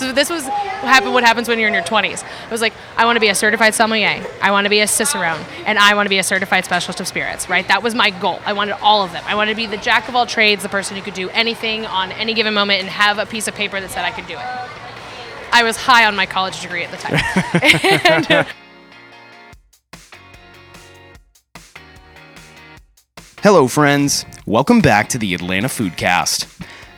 So this was what happened. What happens when you're in your 20s? I was like, I want to be a certified sommelier. I want to be a cicerone, and I want to be a certified specialist of spirits. Right? That was my goal. I wanted all of them. I wanted to be the jack of all trades, the person who could do anything on any given moment, and have a piece of paper that said I could do it. I was high on my college degree at the time. and, Hello, friends. Welcome back to the Atlanta Foodcast.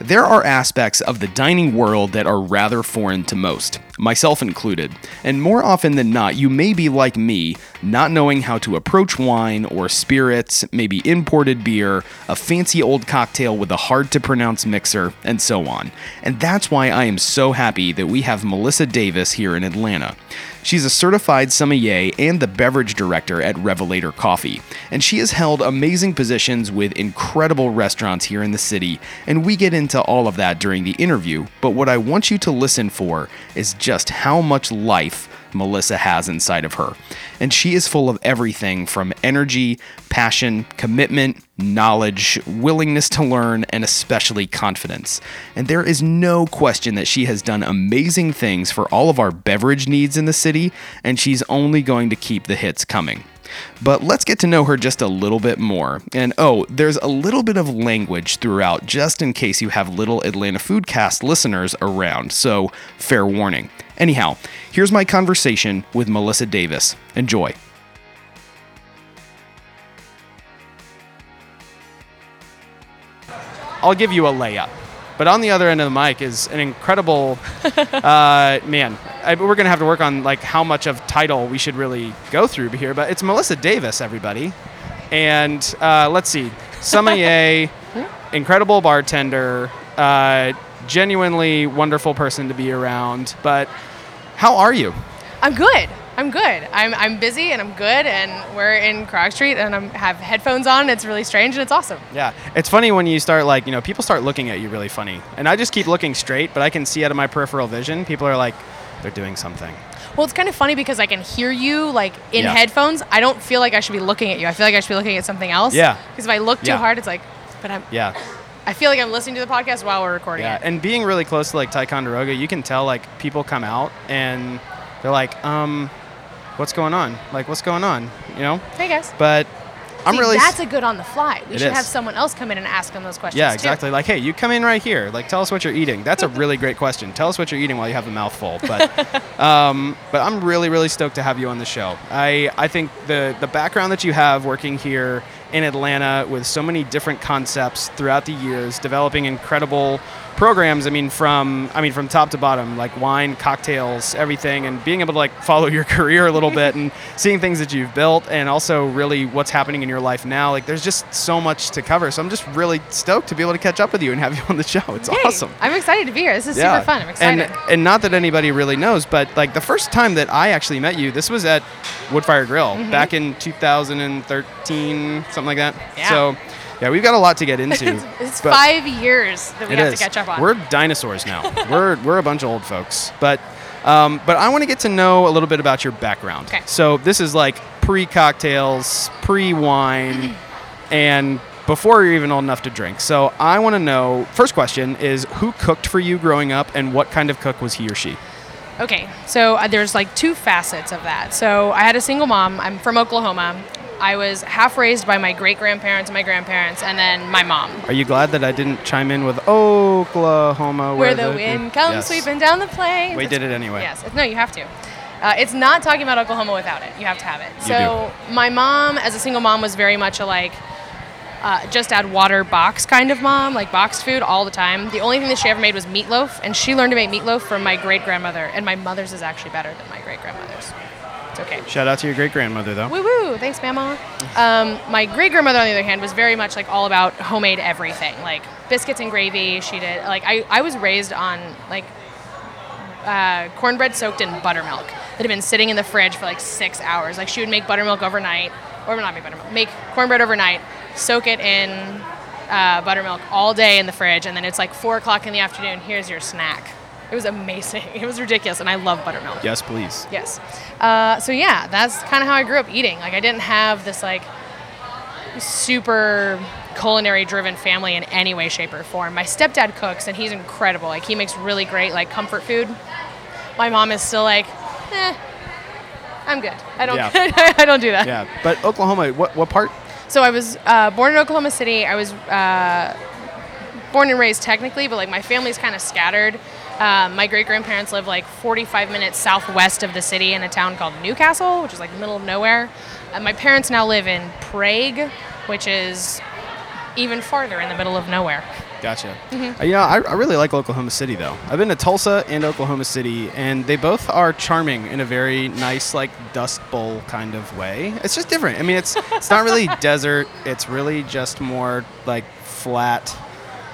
There are aspects of the dining world that are rather foreign to most, myself included, and more often than not, you may be like me, not knowing how to approach wine or spirits, maybe imported beer, a fancy old cocktail with a hard to pronounce mixer, and so on. And that's why I am so happy that we have Melissa Davis here in Atlanta. She's a certified sommelier and the beverage director at Revelator Coffee, and she has held amazing positions with incredible restaurants here in the city, and we get into all of that during the interview. But what I want you to listen for is just how much life Melissa has inside of her. And she is full of everything from energy, passion, commitment, knowledge, willingness to learn, and especially confidence. And there is no question that she has done amazing things for all of our beverage needs in the city, and she's only going to keep the hits coming. But let's get to know her just a little bit more. And oh, there's a little bit of language throughout, just in case you have little Atlanta Foodcast listeners around, so fair warning. Anyhow, here's my conversation with Melissa Davis. Enjoy. I'll give you a layup. But on the other end of the mic is an incredible uh, man. I, we're gonna have to work on like how much of title we should really go through here. But it's Melissa Davis, everybody, and uh, let's see, sommelier, incredible bartender, uh, genuinely wonderful person to be around. But how are you? I'm good. I'm good. I'm, I'm busy and I'm good, and we're in Krog Street, and I have headphones on. It's really strange and it's awesome. Yeah, it's funny when you start like you know people start looking at you really funny, and I just keep looking straight, but I can see out of my peripheral vision people are like they're doing something. Well, it's kind of funny because I can hear you like in Yeah. headphones. I don't feel like I should be looking at you. I feel like I should be looking at something else. Yeah. Because if I look too Yeah. hard, it's like, but I'm. Yeah, I feel like I'm listening to the podcast while we're recording yeah, it. and being really close to like Ticonderoga, you can tell like people come out and they're like, um, what's going on? Like, what's going on? You know? Hey guys. But I'm See, really That's a good on the fly. We should is. have someone else come in and ask them those questions. yeah, too. exactly. Like, hey, you come in right here. Like, tell us what you're eating. That's a really great question. Tell us what you're eating while you have a mouthful. But, um, but I'm really, really stoked to have you on the show. I, I think the the background that you have working here in Atlanta with so many different concepts throughout the years, developing incredible programs. I mean, from I mean, from top to bottom, like wine, cocktails, everything, and being able to like follow your career a little bit and seeing things that you've built, and also really what's happening in your life now. Like, there's just so much to cover. So I'm just really stoked to be able to catch up with you and have you on the show. It's Yay. awesome. I'm excited to be here. This is super fun. I'm excited. And and not that anybody really knows, but like the first time that I actually met you, this was at Woodfire Grill mm-hmm. back in 2013, something like that. Yeah. So, yeah, we've got a lot to get into. it's it's five years that we have is. to catch up on. We're dinosaurs now. we're we're a bunch of old folks, but. Um, but I want to get to know a little bit about your background. Okay. So this is like pre-cocktails, pre-wine, and before you're even old enough to drink. So I want to know. First question is who cooked for you growing up, and what kind of cook was he or she? Okay, so uh, there's like two facets of that. So I had a single mom. I'm from Oklahoma. I was half raised by my great grandparents and my grandparents, and then my mom. Are you glad that I didn't chime in with Oklahoma, Where the wind comes Yes. sweeping down the plains. We It's- did it anyway. Yes, no, you have to. Uh, it's not talking about Oklahoma without it. You have to have it. You so my mom, as a single mom, was very much a like. Uh, just add water box kind of mom, like boxed food all the time. The only thing that she ever made was meatloaf, and she learned to make meatloaf from my great grandmother. And my mother's is actually better than my great grandmother's. It's okay. Shout out to your great grandmother though. Woo woo! Thanks, Mama. Um, my great grandmother, on the other hand, was very much like all about homemade everything, like biscuits and gravy. She did like I, I was raised on like uh, cornbread soaked in buttermilk that had been sitting in the fridge for like six hours. Like she would make buttermilk overnight, or not make buttermilk, make cornbread overnight, soak it in uh, buttermilk all day in the fridge, and then it's like four o'clock in the afternoon. Here's your snack. It was amazing. It was ridiculous, and I love buttermilk. Yes, please. Yes. Uh, so yeah, that's kind of how I grew up eating. Like I didn't have this like super culinary driven family in any way, shape, or form. My stepdad cooks and he's incredible. Like he makes really great like comfort food. My mom is still like, eh, I'm good. I don't Yeah. I don't do that. Yeah, but Oklahoma, what what part? So I was uh, born in Oklahoma City. I was uh, born and raised technically, but like my family's kind of scattered. Um, my great grandparents live like 45 minutes southwest of the city in a town called Newcastle, which is like middle of nowhere. Uh, my parents now live in Prague, which is even farther in the middle of nowhere. Gotcha. Mm-hmm. Uh, you know, I, I really like Oklahoma City though. I've been to Tulsa and Oklahoma City, and they both are charming in a very nice, like Dust Bowl kind of way. It's just different. I mean, it's it's not really desert. It's really just more like flat,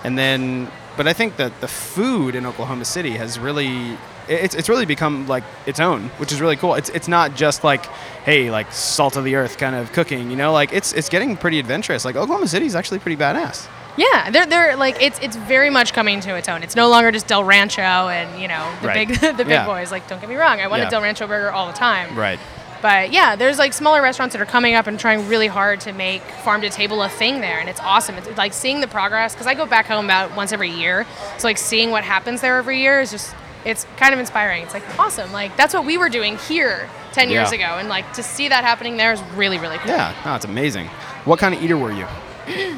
and then. But I think that the food in Oklahoma City has really. It's, it's really become like its own, which is really cool. It's, it's not just like, hey, like salt of the earth kind of cooking, you know. Like it's it's getting pretty adventurous. Like Oklahoma City is actually pretty badass. Yeah, they're, they're like it's it's very much coming to its own. It's no longer just Del Rancho and you know the Right. big the big Yeah. boys. Like don't get me wrong, I want Yeah. a Del Rancho burger all the time. Right. But yeah, there's like smaller restaurants that are coming up and trying really hard to make farm to table a thing there, and it's awesome. It's like seeing the progress because I go back home about once every year, so like seeing what happens there every year is just it's kind of inspiring. It's like awesome. Like that's what we were doing here ten years Yeah. ago, and like to see that happening there is really really cool. Yeah, no, it's amazing. What kind of eater were you?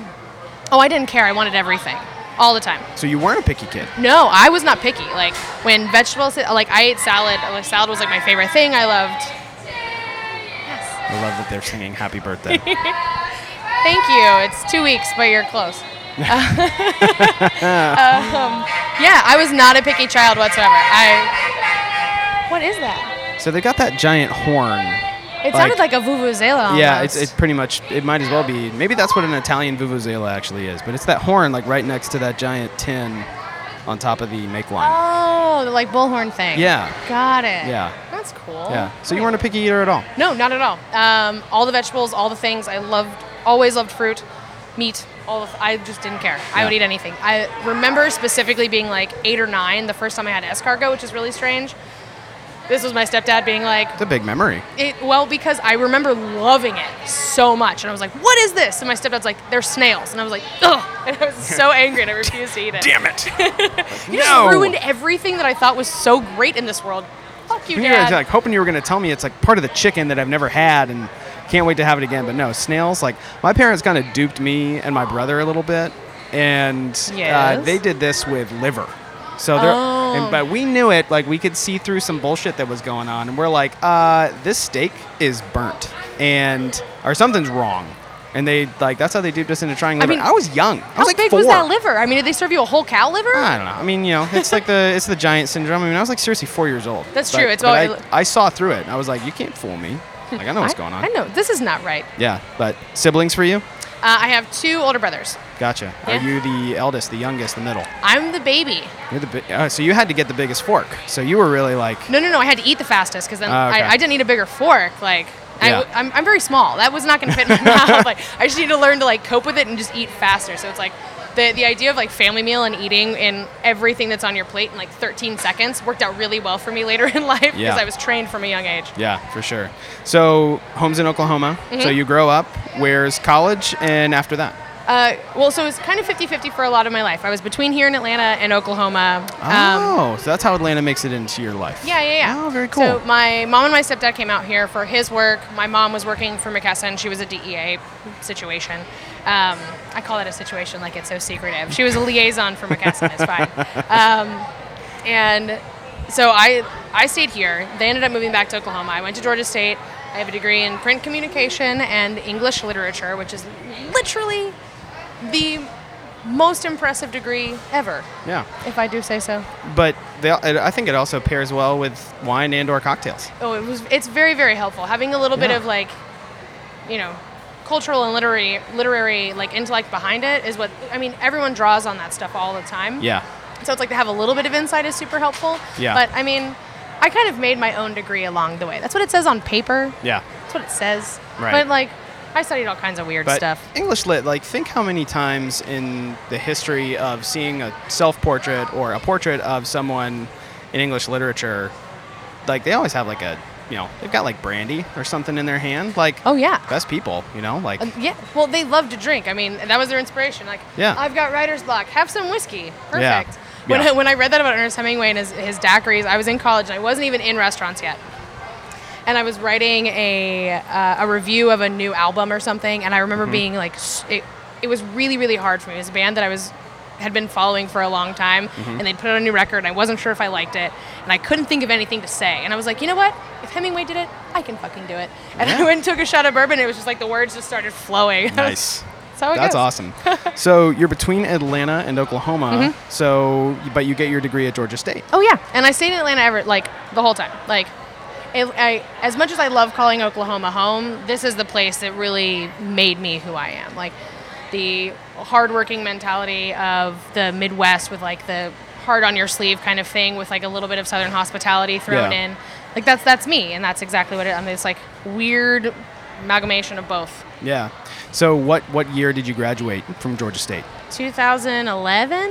Oh, I didn't care. I wanted everything all the time. So you weren't a picky kid. No, I was not picky. Like when vegetables, like I ate salad. Like salad was like my favorite thing. I loved. I love that they're singing "Happy Birthday." Thank you. It's two weeks, but you're close. um, yeah, I was not a picky child whatsoever. I. What is that? so they got that giant horn. It sounded like a vuvuzela. Yeah, it's, it's pretty much. It might as well be. Maybe that's what an Italian vuvuzela actually is. But it's that horn like right next to that giant tin on top of the make line. Oh, the like bullhorn thing. Yeah, Got it. Yeah. That's cool. yeah. So you weren't a picky eater at all. No, not at all. Um, all the vegetables, all the things. I loved, always loved fruit, meat. All of, I just didn't care. I would eat anything. I remember specifically being like eight or nine the first time I had escargot, which is really strange. This was my stepdad being like, It's a big memory. it, well, because I remember loving it so much, and I was like, "What is this?" And my stepdad's like, "They're snails," and I was like, "Ugh!" And I was so angry, and I refused to eat it. Damn it! You just ruined everything that I thought was so great in this world. Fuck you, were like hoping you were going to tell me it's like part of the chicken that I've never had and can't wait to have it again. But no, snails. Like my parents kind of duped me and my brother a little bit, and uh, they did this with liver. So they're, Oh. and, but we knew it. Like we could see through some bullshit that was going on, and we're like, uh, this steak is burnt, and or something's wrong. And they like that's how they duped us into trying I liver. I, mean, I was young. I How was like big four. was that liver? I mean, did they serve you a whole cow liver? I don't know. I mean, you know, it's like the it's the giant syndrome. I mean, I was like seriously four years old. That's But- true. It's I, I saw through it. I was like, you can't fool me. Like I know what's I- going on. I know this is not right. Yeah, but siblings for you? Uh, I have two older brothers. Gotcha. Yeah. Are you the eldest, the youngest, the middle? I'm the baby. You're the bi- uh, so you had to get the biggest fork. So you were really like, No, no, no. I had to eat the fastest because then Ah, okay. I, I didn't need a bigger fork. Like, Yeah. I, am I'm very small. That was not going to fit in my mouth. Like, I just need to learn to like cope with it and just eat faster. So it's like the the idea of like family meal and eating and everything that's on your plate in like 13 seconds worked out really well for me later in life because Yeah. I was trained from a young age. yeah, for sure. So home's in Oklahoma. So Mm-hmm. you grow up. Where's college? And after that? Uh, well, so it was kind of 50-50 for a lot of my life. I was between here in Atlanta and Oklahoma. Um, oh, so that's how Atlanta makes it into your life. Yeah, yeah, yeah. Oh, very cool. So my mom and my stepdad came out here for his work. My mom was working for McKesson. She was a DEA situation. Um, I call it a situation like it's so secretive. She was a liaison for McKesson. It's fine. Um, and so I I stayed here. They ended up moving back to Oklahoma. I went to Georgia State. I have a degree in print communication and English literature, which is literally the most impressive degree ever, yeah, if I do say so. but they, I think it also pairs well with wine and/or cocktails. Oh, it was. It's very, very helpful having a little bit of like, you know, cultural and literary, literary like intellect behind it is what I mean. Everyone draws on that stuff all the time. Yeah. So it's like to have a little bit of insight is super helpful. Yeah. But I mean, I kind of made my own degree along the way. That's what it says on paper. Yeah. That's what it says. Right. But like, I studied all kinds of weird But stuff. English lit, like think how many times in the history of seeing a self-portrait or a portrait of someone in English literature, like they always have like a you know, they've got like brandy or something in their hand. Like, Oh yeah. best people, you know, like, Um, yeah. Well, they love to drink. I mean, that was their inspiration. Like, Yeah. I've got writer's block. Have some whiskey. Yeah. Perfect. When, Yeah. I, when I read that about Ernest Hemingway and his, his daiquiris, I was in college and I wasn't even in restaurants yet. And I was writing a, uh, a review of a new album or something. And I remember Mm-hmm. being like, it, it was really, really hard for me. It was a band that I was had been following for a long time Mm-hmm. and they'd put out a new record and I wasn't sure if I liked it and I couldn't think of anything to say and I was like you know what if Hemingway did it I can fucking do it and Yeah. I went and took a shot of bourbon and it was just like the words just started flowing nice. That's how it That's awesome. so you're between Atlanta and Oklahoma. Mm-hmm. So, but you get your degree at Georgia State. Oh yeah, and I stayed in Atlanta ever like the whole time. Like, it, I as much as I love calling Oklahoma home, this is the place that really made me who I am. Like, the hardworking mentality of the Midwest with like the hard on your sleeve kind of thing with like a little bit of Southern hospitality thrown Yeah. in. Like that's that's me, and that's exactly what it. I mean, this like weird amalgamation of both. Yeah. So what what year did you graduate from Georgia State? 2011.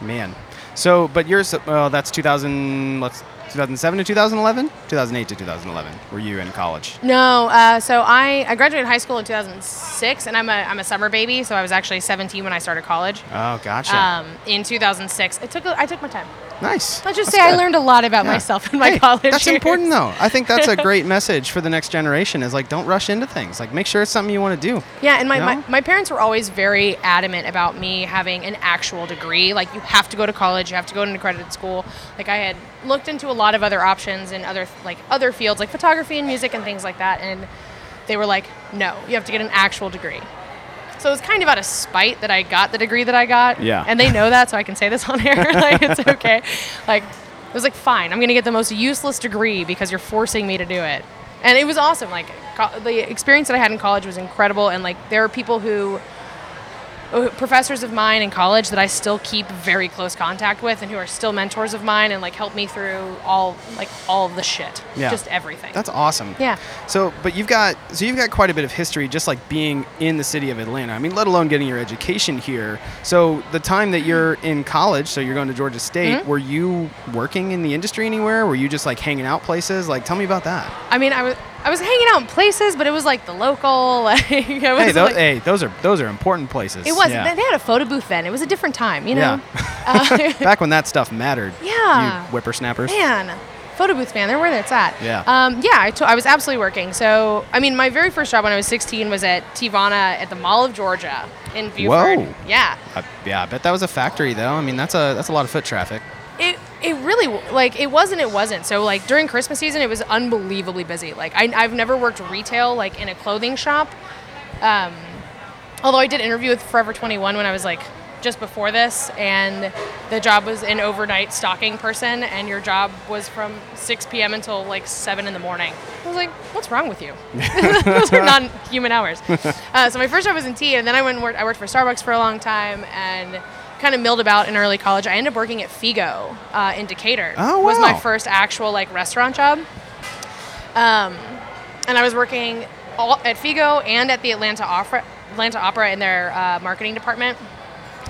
Man. So, but yours, well, that's 2000, let's, 2007 to 2011? 2008 to 2011 were you in college? No, uh, so I, I graduated high school in 2006, and I'm a, I'm a summer baby, so I was actually 17 when I started college. Oh, gotcha. Um, in 2006, it took a, I took my time. nice. Let's just That's say I learned a lot about Yeah. myself in my Hey, college. That's years. important though. I think that's a great message for the next generation is like don't rush into things. Like make sure it's something you want to do. Yeah, and my, You my, know? my parents were always very adamant about me having an actual degree. Like, you have to go to college, you have to go to an accredited school. Like, I had looked into a lot of other options in other, like, other fields, like photography and music and things like that. And they were like, no, you have to get an actual degree. So it was kind of out of spite that I got the degree that I got. Yeah. And they know that, so I can say this on air. like, it's okay. Like, it was like, fine, I'm going to get the most useless degree because you're forcing me to do it. And it was awesome. Like, co- the experience that I had in college was incredible. And, like, there are people who, professors of mine in college that I still keep very close contact with and who are still mentors of mine and, like, help me through all, like, all the shit. Yeah. Just everything. That's awesome. Yeah. So, but you've got so you've got quite a bit of history just like being in the city of Atlanta. I mean, let alone getting your education here. So, the time that you're in college, so you're going to Georgia State, Mm-hmm. were you working in the industry anywhere? Were you just like hanging out places? Like tell me about that. I mean, I was. I was hanging out in places, but it was like the local. Like, I Hey, those, like, hey, those are those are important places. It was. Yeah. They had a photo booth then. It was a different time, you know. Yeah. Back when that stuff mattered. Yeah. You whippersnappers. Man, photo booth man, they're where it's at. Yeah. Um, yeah, I, to- I was absolutely working. So, I mean, my very first job when I was 16 was at Teavana at the Mall of Georgia in Buford. Whoa. Yeah. Uh, yeah, I bet that was a factory though. I mean, that's a that's a lot of foot traffic. It it really like it wasn't. It wasn't. So like during Christmas season, it was unbelievably busy. Like I, I've never worked retail like in a clothing shop. Um, although I did interview with Forever 21 when I was like just before this, and the job was an overnight stocking person, and your job was from 6 p.m. until like 7 in the morning. I was like, what's wrong with you? Those are non-human hours. Uh, so my first job was in tea, and then I went and worked. I worked for Starbucks for a long time, and kind of milled about in early college. I ended up working at Figo uh, in Decatur. Oh, wow. Was my first actual like restaurant job. Um, and I was working all, at Figo and at the Atlanta Opera, Atlanta Opera in their uh, marketing department,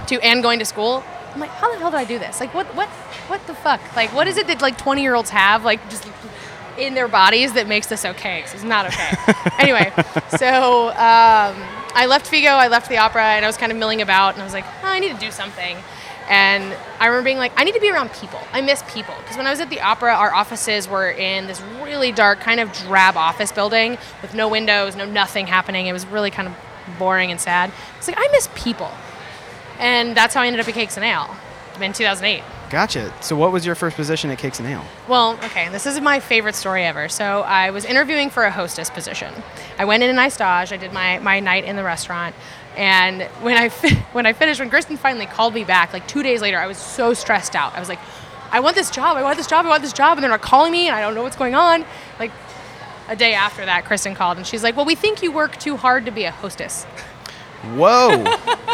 to and going to school. I'm like, how the hell did I do this? Like, what, what, what the fuck? Like, what is it that like 20 year olds have like just in their bodies that makes this okay? 'Cause it's not okay. anyway, so um, I left Figo, I left the opera, and I was kind of milling about, and I was like, oh, I need to do something. And I remember being like, I need to be around people. I miss people. Because when I was at the opera, our offices were in this really dark, kind of drab office building with no windows, no nothing happening. It was really kind of boring and sad. It's like, I miss people. And that's how I ended up at Cakes and Ale in 2008. Gotcha. So, what was your first position at Cakes and Ale? Well, okay, this is my favorite story ever. So I was interviewing for a hostess position. I went in and I staged. I did my, my night in the restaurant. And when I, fi- when I finished, when Kristen finally called me back, like two days later, I was so stressed out. I was like, I want this job, I want this job, I want this job. And they're not calling me and I don't know what's going on. Like a day after that, Kristen called and she's like, Well, we think you work too hard to be a hostess. Whoa.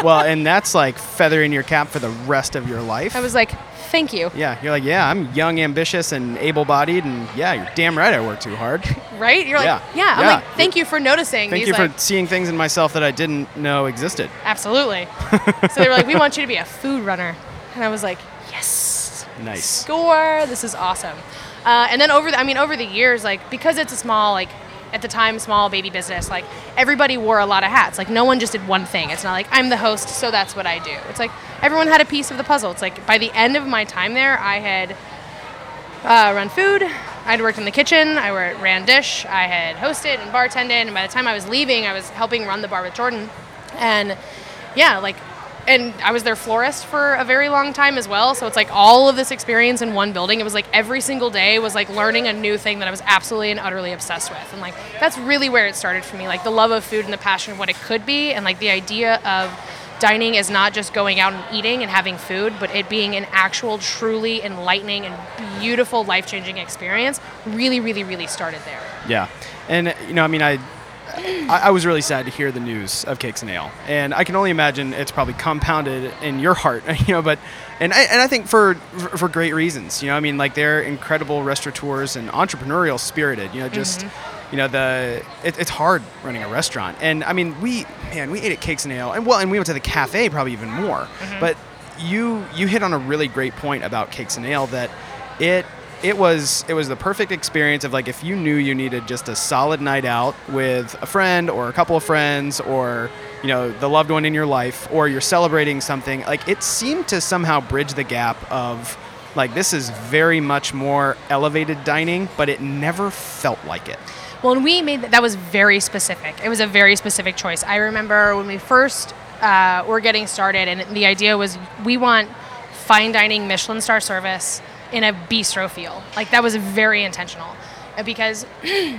well, and that's like feather in your cap for the rest of your life. I was like, Thank you. yeah, you're like, yeah, I'm young, ambitious, and able-bodied, and yeah, you're damn right I work too hard. Right? You're like, Yeah. Yeah. I'm Yeah. like, Thank you for noticing. Thank these, you like, for seeing things in myself that I didn't know existed. Absolutely. so they were like, we want you to be a food runner. And I was like, yes. Nice. Score. This is awesome. Uh, and then over the, I mean, over the years, like because it's a small, like at the time, small baby business, like everybody wore a lot of hats. Like no one just did one thing. It's not like I'm the host, so that's what I do. It's like everyone had a piece of the puzzle. It's like by the end of my time there, I had uh, run food. I'd worked in the kitchen. I ran dish. I had hosted and bartended. And by the time I was leaving, I was helping run the bar with Jordan. And yeah, like, and I was their florist for a very long time as well. So it's like all of this experience in one building. It was like every single day was like learning a new thing that I was absolutely and utterly obsessed with. And like that's really where it started for me. Like the love of food and the passion of what it could be, and like the idea of dining is not just going out and eating and having food, but it being an actual, truly enlightening and beautiful, life changing experience really, really, really started there. Yeah, and you know, I mean, I, I I was really sad to hear the news of Cakes and Ale, and I can only imagine it's probably compounded in your heart, you know. But and I, and I think for for great reasons, you know. I mean, like they're incredible restaurateurs and entrepreneurial spirited, you know. Just mm-hmm. you know the it, it's hard running a restaurant, and I mean we man we ate at Cakes and Ale, and well, and we went to the cafe probably even more. Mm-hmm. But you you hit on a really great point about Cakes and Ale that it it was it was the perfect experience of like if you knew you needed just a solid night out with a friend or a couple of friends or you know the loved one in your life or you're celebrating something like it seemed to somehow bridge the gap of like this is very much more elevated dining but it never felt like it Well, and we made that, that was very specific. It was a very specific choice. I remember when we first uh, were getting started, and the idea was we want fine dining Michelin star service in a bistro feel. Like that was very intentional, because.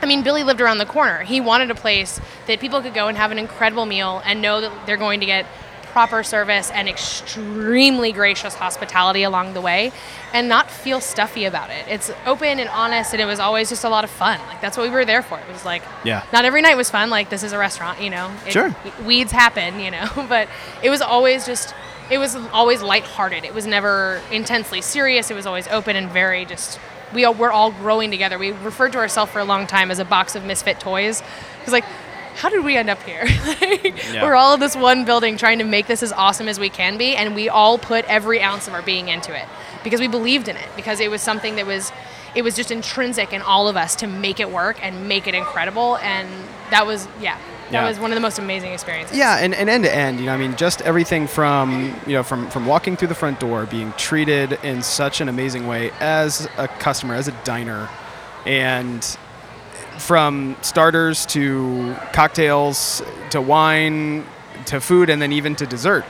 I mean, Billy lived around the corner. He wanted a place that people could go and have an incredible meal and know that they're going to get proper service and extremely gracious hospitality along the way and not feel stuffy about it. It's open and honest and it was always just a lot of fun. Like that's what we were there for. It was like Yeah. not every night was fun. Like this is a restaurant, you know. It- Sure. Weeds happen, you know, but it was always just it was always lighthearted. It was never intensely serious. It was always open and very just we all, we're all growing together. We referred to ourselves for a long time as a box of misfit toys. It was like how did we end up here? Like, Yeah. We're all in this one building trying to make this as awesome as we can be, and we all put every ounce of our being into it because we believed in it, because it was something that was, it was just intrinsic in all of us to make it work and make it incredible, and that was, yeah, that Yeah. was one of the most amazing experiences. Yeah, and, and end to end, you know, I mean, just everything from you know from from walking through the front door, being treated in such an amazing way as a customer, as a diner, and from starters to cocktails to wine to food, and then even to dessert,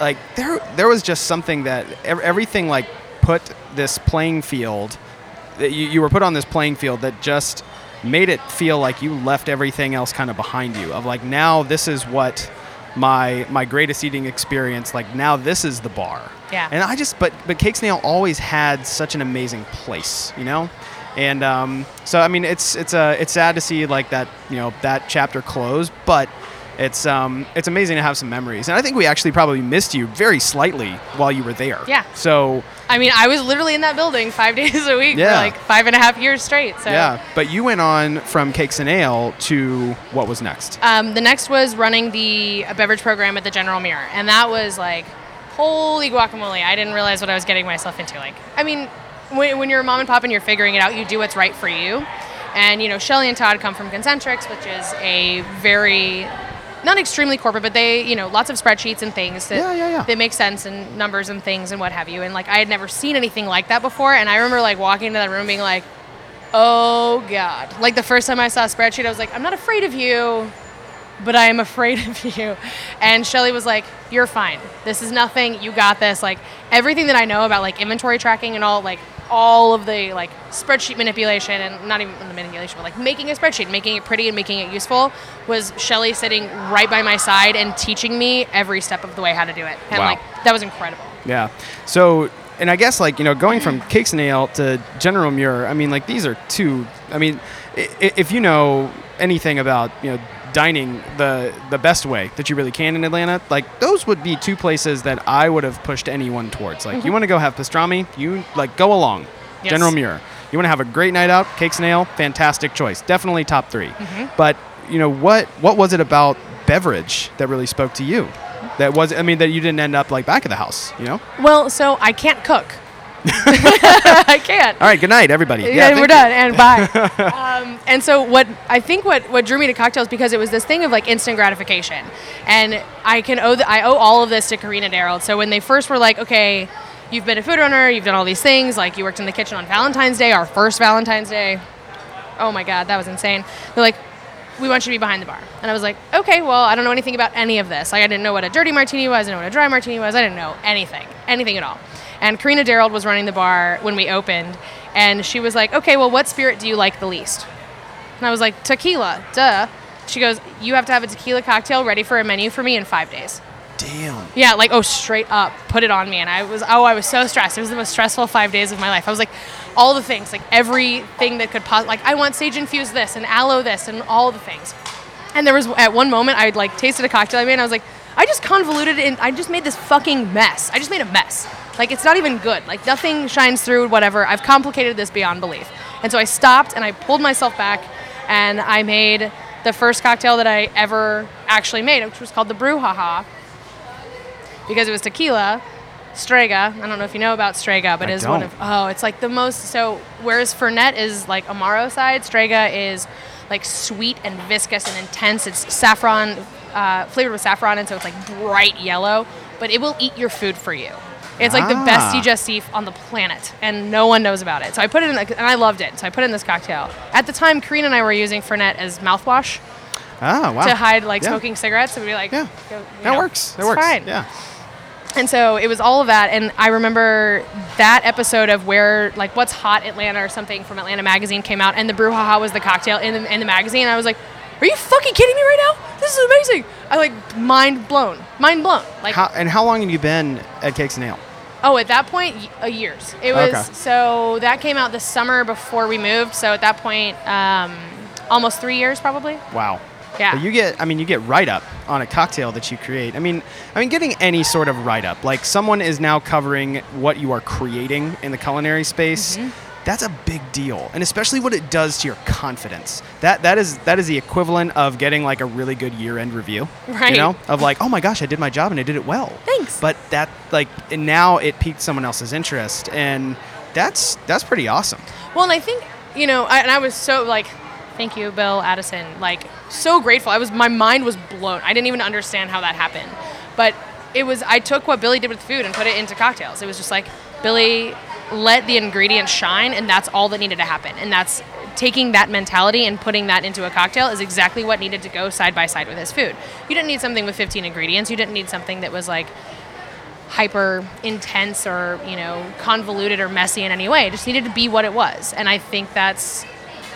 like there there was just something that everything like put this playing field that you, you were put on this playing field that just made it feel like you left everything else kind of behind you of like now this is what my my greatest eating experience like now this is the bar Yeah. and i just but but Cakes and Ale always had such an amazing place you know and um, so i mean it's it's uh, it's sad to see like that you know that chapter close but it's um it's amazing to have some memories and i think we actually probably missed you very slightly while you were there Yeah. so I mean, I was literally in that building five days a week Yeah. for like five and a half years straight. So Yeah, but you went on from Cakes and Ale to what was next? Um, the next was running the uh, beverage program at the General Muir, and that was like, holy guacamole! I didn't realize what I was getting myself into. Like, I mean, when, when you're a mom and pop and you're figuring it out, you do what's right for you. And you know, Shelly and Todd come from Concentrics, which is a very not extremely corporate, but they, you know, lots of spreadsheets and things that Yeah, yeah, yeah. that make sense and numbers and things and what have you. And like, I had never seen anything like that before. And I remember like walking into that room being like, oh god like the first time i saw a spreadsheet i was like i'm not afraid of you but i am afraid of you and shelly was like you're fine this is nothing you got this like everything that i know about like inventory tracking and all like all of the like spreadsheet manipulation and not even the manipulation but like making a spreadsheet making it pretty and making it useful was shelly sitting right by my side and teaching me every step of the way how to do it and Wow. like that was incredible Yeah. So, and I guess like you know, going from Cakes and Ale to General Muir, I mean, like these are two. I mean, if you know anything about you know dining the the best way that you really can in Atlanta, like those would be two places that I would have pushed anyone towards. Like, you mm-hmm. want to go have pastrami, you like go along. Yes. General Muir. You want to have a great night out, Cakes and Ale, fantastic choice. Definitely top 3 mm-hmm. But you know what? What was it about beverage that really spoke to you? That was, I mean, that you didn't end up like back of the house. You know? Well, so I can't cook. I can't. All right, good night, everybody. Yeah, thank we're you. done and bye. um, and so what I think what what drew me to cocktails because it was this thing of like instant gratification, and I can owe the, I owe all of this to Karina Daryl. So when they first were like, okay, you've been a food runner, you've done all these things, like you worked in the kitchen on Valentine's Day, our first Valentine's Day. Oh my God, that was insane. They're like, we want you to be behind the bar. And I was like, okay, well, I don't know anything about any of this. Like, I didn't know what a dirty martini was, I didn't know what a dry martini was, I didn't know anything, anything at all. And Karina Daryl was running the bar when we opened, and she was like, okay, well, what spirit do you like the least? And I was like, tequila, duh. She goes, you have to have a tequila cocktail ready for a menu for me in five days. Damn. Yeah, like oh, straight up, put it on me, and I was oh, I was so stressed. It was the most stressful five days of my life. I was like, all the things, like everything that could possibly, like I want sage infused this and aloe this and all the things. And there was at one moment I'd like tasted a cocktail I made, and I was like, I just convoluted it, and I just made this fucking mess. I just made a mess. Like it's not even good. Like nothing shines through. Whatever. I've complicated this beyond belief. And so I stopped and I pulled myself back, and I made the first cocktail that I ever actually made, which was called the Brouhaha because it was tequila, Strega. I don't know if you know about Strega, but I it is one don't. of oh, it's like the most. So whereas Fernet is like Amaro side, Strega is like sweet and viscous and intense. It's saffron uh, flavored with saffron, and so it's like bright yellow. But it will eat your food for you. It's like the best Ah. digestif on the planet, and no one knows about it. So I put it in, and I loved it. So I put it in this cocktail. At the time, Karina and I were using Fernet as mouthwash Ah, wow. to hide like Yeah. smoking cigarettes. So we'd be like, Yeah. go- That know, works. That it's works. Fine. Yeah. And so it was all of that, and I remember that episode of where like What's Hot Atlanta or something from Atlanta magazine came out, and the brouhaha was the cocktail in the in the magazine. And I was like, "Are you fucking kidding me right now? This is amazing!" I like mind blown, mind blown. Like How, and how long have you been at Cakes and Ale? oh, at that point, y- a years. It was Okay. so that came out the summer before we moved. So at that point, um, almost three years probably. Wow. Yeah. But you get, I mean, you get write up on a cocktail that you create. I mean, I mean, getting any sort of write up, like someone is now covering what you are creating in the culinary space. Mm-hmm. That's a big deal, and especially what it does to your confidence. That that is that is the equivalent of getting like a really good year end review. Right. You know, of like, oh my gosh, I did my job and I did it well. Thanks. But that like and now it piqued someone else's interest, and that's that's pretty awesome. Well, and I think you know, I, and I was so like, thank you, Bill Addison. Like, so grateful. I was, my mind was blown. I didn't even understand how that happened, but it was. I took what Billy did with food and put it into cocktails. It was just like Billy let the ingredients shine, and that's all that needed to happen. And that's taking that mentality and putting that into a cocktail is exactly what needed to go side by side with his food. You didn't need something with 15 ingredients. You didn't need something that was like hyper intense or you know convoluted or messy in any way. It just needed to be what it was, and I think that's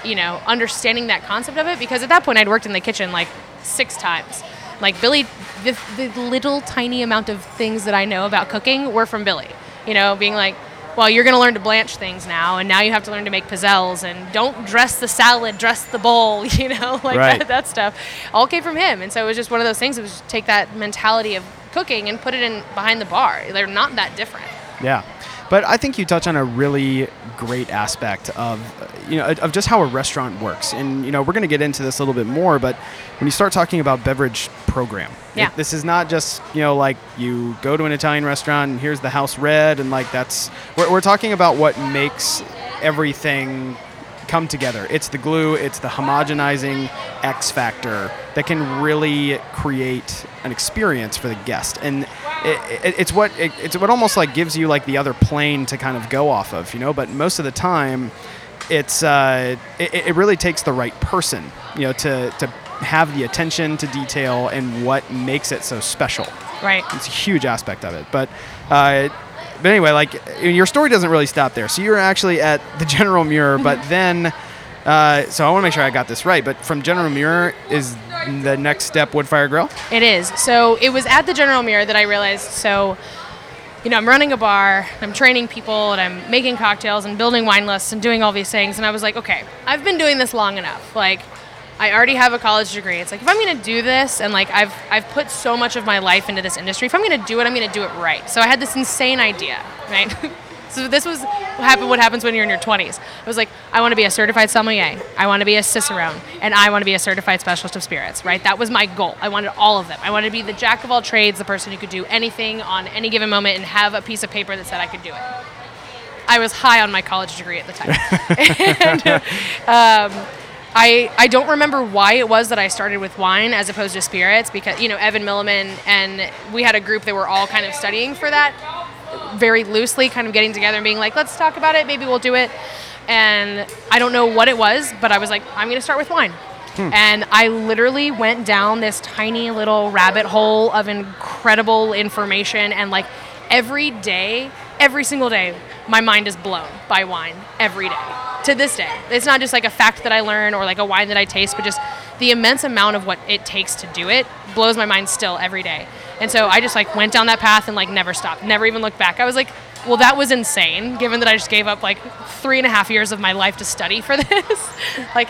you know understanding that concept of it because at that point I'd worked in the kitchen like six times. Like Billy, the, the little tiny amount of things that I know about cooking were from Billy. You know, being like. Well, you're going to learn to blanch things now, and now you have to learn to make pizzelles, and don't dress the salad, dress the bowl, you know, like Right. that, that stuff. All came from him, and so it was just one of those things. It was take that mentality of cooking and put it in behind the bar. They're not that different. Yeah, but I think you touch on a really great aspect of you know of just how a restaurant works, and you know we're going to get into this a little bit more. But when you start talking about beverage program, Yeah. it- this is not just you know like you go to an Italian restaurant and here's the house red, and like that's we're, we're talking about what makes everything come together. It's the glue, it's the homogenizing X factor that can really create an experience for the guest. And it, it, it's what it, it's what almost like gives you like the other plane to kind of go off of, you know. But most of the time, it's uh, it, it really takes the right person, you know, to to have the attention to detail and what makes it so special Right. it's a huge aspect of it. But uh, but anyway, like your story doesn't really stop there. So you're actually at the General Muir, but then. Uh, so I want to make sure I got this right. But from General Muir is the next step Woodfire Grill. It is. So it was at the General Muir that I realized. So, you know, I'm running a bar, I'm training people, and I'm making cocktails and building wine lists and doing all these things. And I was like, okay, I've been doing this long enough. Like, I already have a college degree. It's like if I'm gonna do this, and like I've I've put so much of my life into this industry. If I'm gonna do it, I'm gonna do it right. So I had this insane idea, right? so this was what happened. What happens when you're in your 20s? I was like, I want to be a certified sommelier. I want to be a cicerone, and I want to be a certified specialist of spirits. Right? That was my goal. I wanted all of them. I wanted to be the jack of all trades, the person who could do anything on any given moment, and have a piece of paper that said I could do it. I was high on my college degree at the time. and, um, I, I don't remember why it was that I started with wine as opposed to spirits because, you know, Evan Milliman and we had a group that were all kind of studying for that very loosely, kind of getting together and being like, let's talk about it, maybe we'll do it. And I don't know what it was, but I was like, I'm going to start with wine. Hmm. And I literally went down this tiny little rabbit hole of incredible information. And like every day, every single day, my mind is blown by wine every day to this day. It's not just like a fact that I learn or like a wine that I taste, but just the immense amount of what it takes to do it blows my mind still every day. And so I just like went down that path and like never stopped, never even looked back. I was like, well, that was insane, given that I just gave up like three and a half years of my life to study for this. like,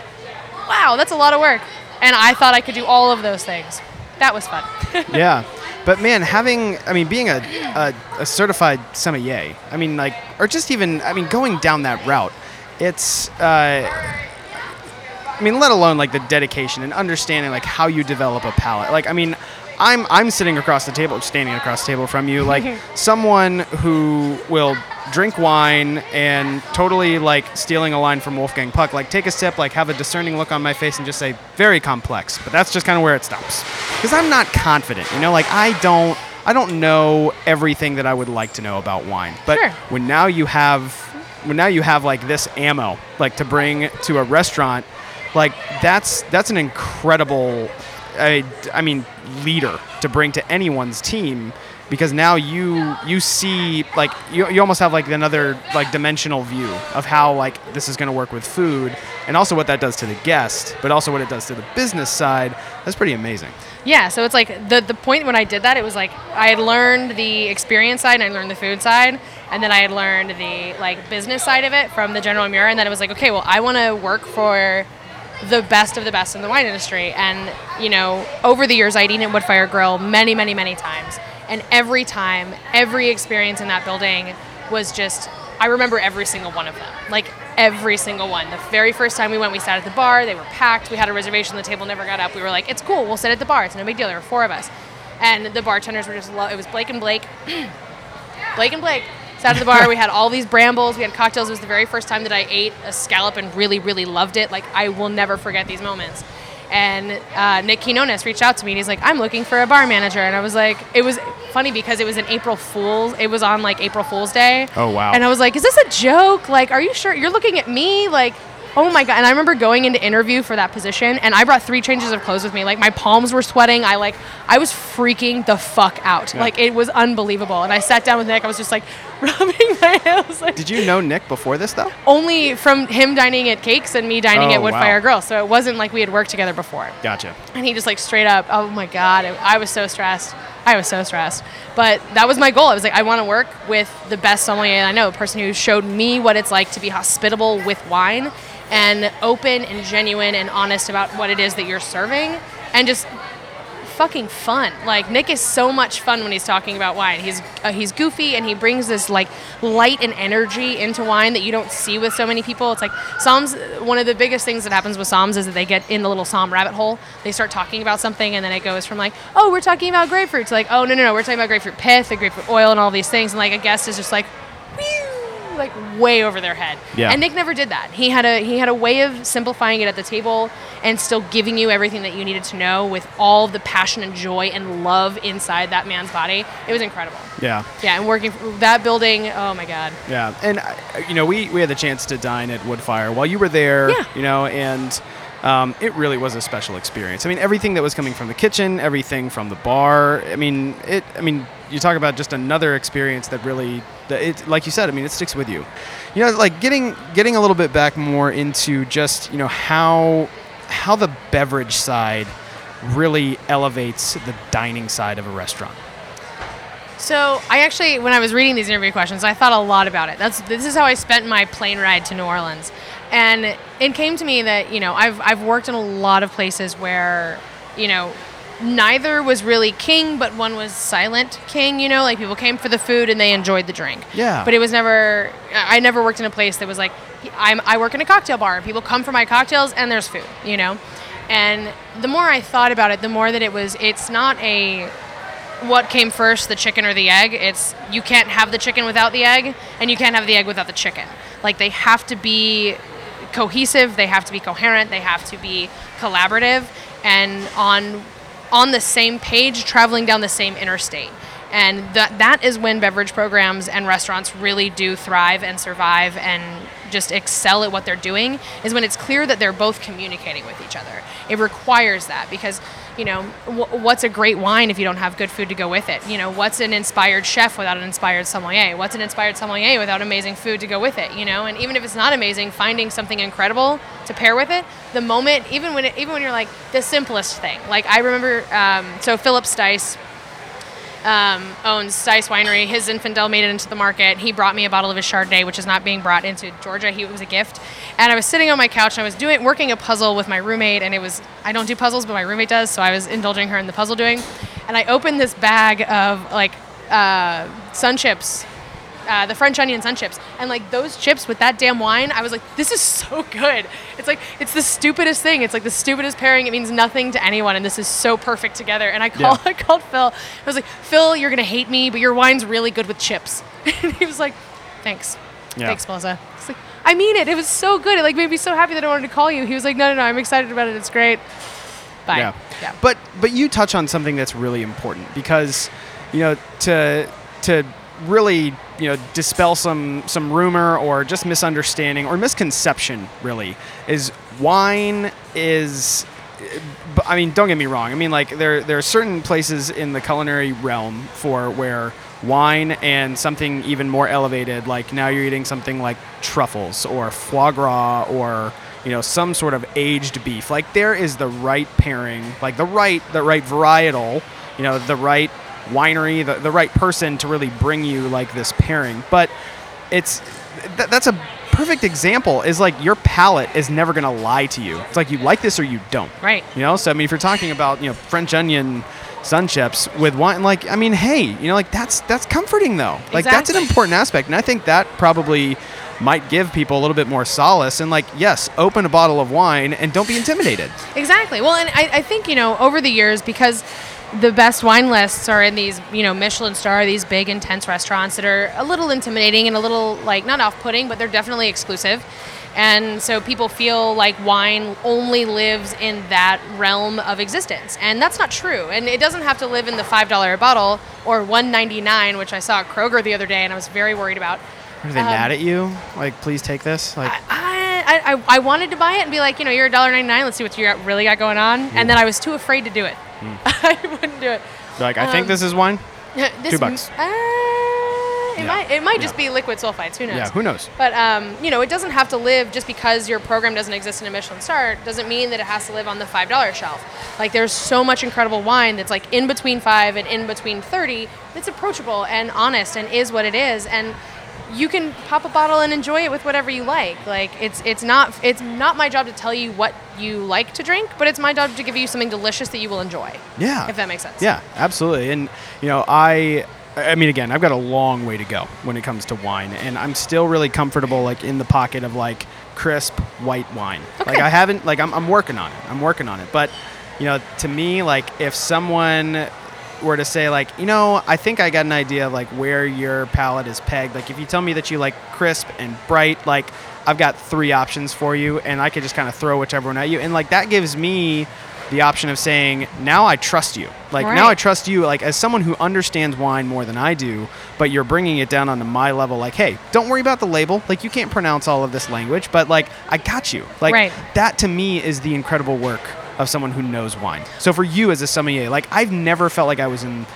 wow, that's a lot of work. And I thought I could do all of those things. That was fun. yeah. But man, having, I mean, being a, a, a certified sommelier, I mean, like, or just even, I mean, going down that route, it's, uh, I mean, let alone like the dedication and understanding like how you develop a palate. Like, I mean, I'm I'm sitting across the table, standing across the table from you, like someone who will drink wine and totally like stealing a line from Wolfgang Puck, like take a sip, like have a discerning look on my face and just say very complex. But that's just kind of where it stops. Because I'm not confident, you know, like I don't I don't know everything that I would like to know about wine. But Sure. when now you have when now you have like this ammo like to bring to a restaurant like that's that's an incredible I, I mean leader to bring to anyone's team because now you you see like you, you almost have like another like dimensional view of how like this is going to work with food and also what that does to the guest but also what it does to the business side. That's pretty amazing. Yeah, so it's like the the point when I did that, it was like I had learned the experience side and I learned the food side, and then I had learned the like business side of it from the General Muir, and then it was like, okay, well, I want to work for the best of the best in the wine industry, and you know, over the years, I'd eaten at Woodfire Grill many, many, many times, and every time, every experience in that building was just. I remember every single one of them. Like every single one. The very first time we went, we sat at the bar. They were packed. We had a reservation. The table never got up. We were like, "It's cool. We'll sit at the bar. It's no big deal." There were four of us, and the bartenders were just. Lo- it was Blake and Blake. Blake and Blake sat at the bar. We had all these brambles. We had cocktails. It was the very first time that I ate a scallop and really, really loved it. Like I will never forget these moments. And uh, Nick Quinones reached out to me and he's like, "I'm looking for a bar manager." And I was like, "It was funny because it was an April Fool's. It was on like April Fool's Day." Oh, wow. And I was like, "Is this a joke? Like, are you sure you're looking at me? Like." Oh my god! And I remember going into interview for that position, and I brought three changes of clothes with me. Like my palms were sweating. I like, I was freaking the fuck out. Like it was unbelievable. And I sat down with Nick. I was just like rubbing my hands. Like, did you know nick before this though only from him dining at Cakes and me dining Oh, at Woodfire wow. Grill. So it wasn't like we had worked together before. gotcha And he just like straight up, oh my God, I was so stressed. I was so stressed. But that was my goal. I was like, I want to work with the best sommelier I know, a person who showed me what it's like to be hospitable with wine and open and genuine and honest about what it is that you're serving and just fucking fun. Like Nick is so much fun when he's talking about wine. He's uh, he's goofy and he brings this like light and energy into wine that you don't see with so many people. It's like somms. One of the biggest things that happens with somms is that they get in the little somm rabbit hole. They start talking about something and then it goes from like, oh, we're talking about grapefruit to like, oh no no no, we're talking about grapefruit pith and grapefruit oil and all these things. And like a guest is just like, like way over their head. Yeah. And Nick never did that. He had a he had a way of simplifying it at the table and still giving you everything that you needed to know with all the passion and joy and love inside that man's body. It was incredible. yeah Yeah, and working that building, oh my god. Yeah, and uh, you know, we we had the chance to dine at Woodfire while you were there. Yeah. You know, and um, it really was a special experience. I mean, everything that was coming from the kitchen, everything from the bar. I mean, it. I mean, you talk about just another experience that really, that it, like you said. I mean, it sticks with you. You know, like getting getting a little bit back more into just you know how how the beverage side really elevates the dining side of a restaurant. So I actually, when I was reading these interview questions, I thought a lot about it. That's this is how I spent my plane ride to New Orleans, and it came to me that you know I've I've worked in a lot of places where you know neither was really king, but one was silent king. You know, like people came for the food and they enjoyed the drink. Yeah. But it was never. I never worked in a place that was like I'm. I work in a cocktail bar. People come for my cocktails and there's food. You know, and the more I thought about it, the more that it was. It's not a what came first, the chicken or the egg. It's you can't have the chicken without the egg, and you can't have the egg without the chicken. Like they have to be cohesive, they have to be coherent, they have to be collaborative, and on on the same page, traveling down the same interstate. And that that is when beverage programs and restaurants really do thrive and survive and just excel at what they're doing is when it's clear that they're both communicating with each other. It requires that because you know w- what's a great wine if you don't have good food to go with it? You know what's an inspired chef without an inspired sommelier? What's an inspired sommelier without amazing food to go with it you know? And even if it's not amazing finding something incredible to pair with it the moment even when it, even when you're like the simplest thing. Like i remember um, so philip stice um, owns Stice Winery. His Zinfandel made it into the market. He brought me a bottle of his Chardonnay, which is not being brought into Georgia. He, it was a gift. And I was sitting on my couch and I was doing working a puzzle with my roommate. And it was I don't do puzzles, but my roommate does, so I was indulging her in the puzzle doing. And I opened this bag of like uh, sun chips uh, the French onion sun chips, and like those chips with that damn wine, I was like, this is so good. It's like it's the stupidest thing. It's like the stupidest pairing. It means nothing to anyone, and this is so perfect together. And I called, Yeah. I called Phil. I was like, Phil, you're gonna hate me, but your wine's really good with chips. and he was like, thanks, Yeah. thanks, Melissa. It's like, I mean it. It was so good. It like made me so happy that I wanted to call you. He was like, no, no, no, I'm excited about it. It's great. Bye. Yeah. yeah. But but you touch on something that's really important because you know to to really you know dispel some some rumor or just misunderstanding or misconception really is wine is I mean, don't get me wrong. I mean, like there there are certain places in the culinary realm for where wine and something even more elevated, like now you're eating something like truffles or foie gras or you know some sort of aged beef. Like there is the right pairing, like the right the right varietal, you know, the right winery, the, the right person to really bring you like this pairing. But it's th- that's a perfect example is like your palate is never going to lie to you. It's like you like this or you don't. Right. You know, so I mean, if you're talking about you know French onion sun chips with wine, like I mean, hey, you know, like that's that's comforting though. Like that's an important aspect, and I think that probably might give people a little bit more solace. And like, yes, open a bottle of wine and don't be intimidated. Exactly. Well, and I, I think, you know, over the years, because the best wine lists are in these, you know, Michelin star, these big, intense restaurants that are a little intimidating and a little, like, not off putting, but they're definitely exclusive. And so people feel like wine only lives in that realm of existence. And that's not true. And it doesn't have to live in the $5 a bottle or $1.99, which I saw at Kroger the other day and I was very worried about. Are they Um, mad at you? Like, please take this. Like, I, I, I, I wanted to buy it and be like, you know, you're $1.99. Let's see what you got, really got going on. And then I was too afraid to do it. I wouldn't do it. like I think um, this is wine. This, Two bucks. Uh, it Yeah. might it might just Yeah. be liquid sulfites. Who knows? Yeah, who knows? But um, you know, it doesn't have to live just because your program doesn't exist in a Michelin star. Doesn't mean that it has to live on the five dollar shelf. Like there's so much incredible wine that's like in between five and in between thirty. That's approachable and honest and is what it is. And you can pop a bottle and enjoy it with whatever you like. Like it's it's not it's not my job to tell you what you like to drink, but it's my job to give you something delicious that you will enjoy. Yeah. If that makes sense. Yeah, absolutely. And you know, I I mean again, I've got a long way to go when it comes to wine and I'm still really comfortable like in the pocket of like crisp white wine. Okay. Like I haven't like I'm I'm working on it. I'm working on it. But you know, to me like if someone were to say like, you know, I think I got an idea of like where your palate is pegged. Like if you tell me that you like crisp and bright, like I've got three options for you and I could just kind of throw whichever one at you. And like that gives me the option of saying, now I trust you. Like now I trust you like as someone who understands wine more than I do, but you're bringing it down onto my level like, "Hey, don't worry about the label. Like you can't pronounce all of this language, but like I got you." Like Right. that to me is the incredible work of someone who knows wine. So for you as a sommelier, like I've never felt like I was in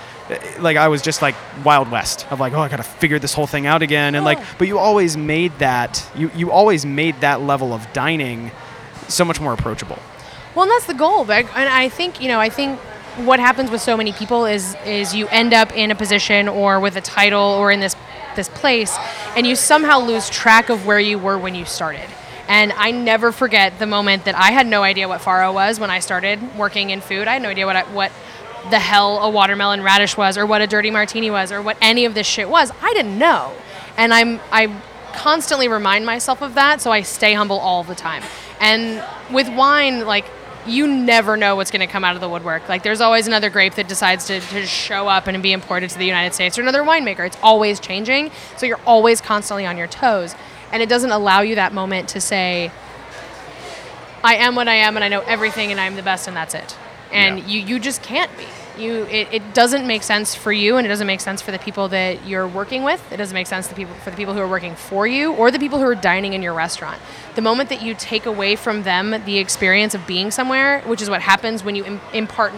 like I was just like Wild West of like, oh, I got to figure this whole thing out again, and like, but you always made that you you always made that level of dining so much more approachable. Well, and that's the goal. But and I think you know, I think what happens with so many people is is you end up in a position or with a title or in this this place, and you somehow lose track of where you were when you started. And I never forget the moment that I had no idea what farro was when I started working in food. I had no idea what I, what the hell a watermelon radish was, or what a dirty martini was, or what any of this shit was. I didn't know, and I'm I constantly remind myself of that, so I stay humble all the time. And with wine, like you never know what's going to come out of the woodwork. Like there's always another grape that decides to, to show up and be imported to the United States or another winemaker. It's always changing. So you're always constantly on your toes. And it doesn't allow you that moment to say, I am what I am and I know everything and I'm the best and that's it. And Yeah. you, you just can't be. You it, it doesn't make sense for you and it doesn't make sense for the people that you're working with. It doesn't make sense to people for the people who are working for you or the people who are dining in your restaurant. The moment that you take away from them the experience of being somewhere, which is what happens when you impart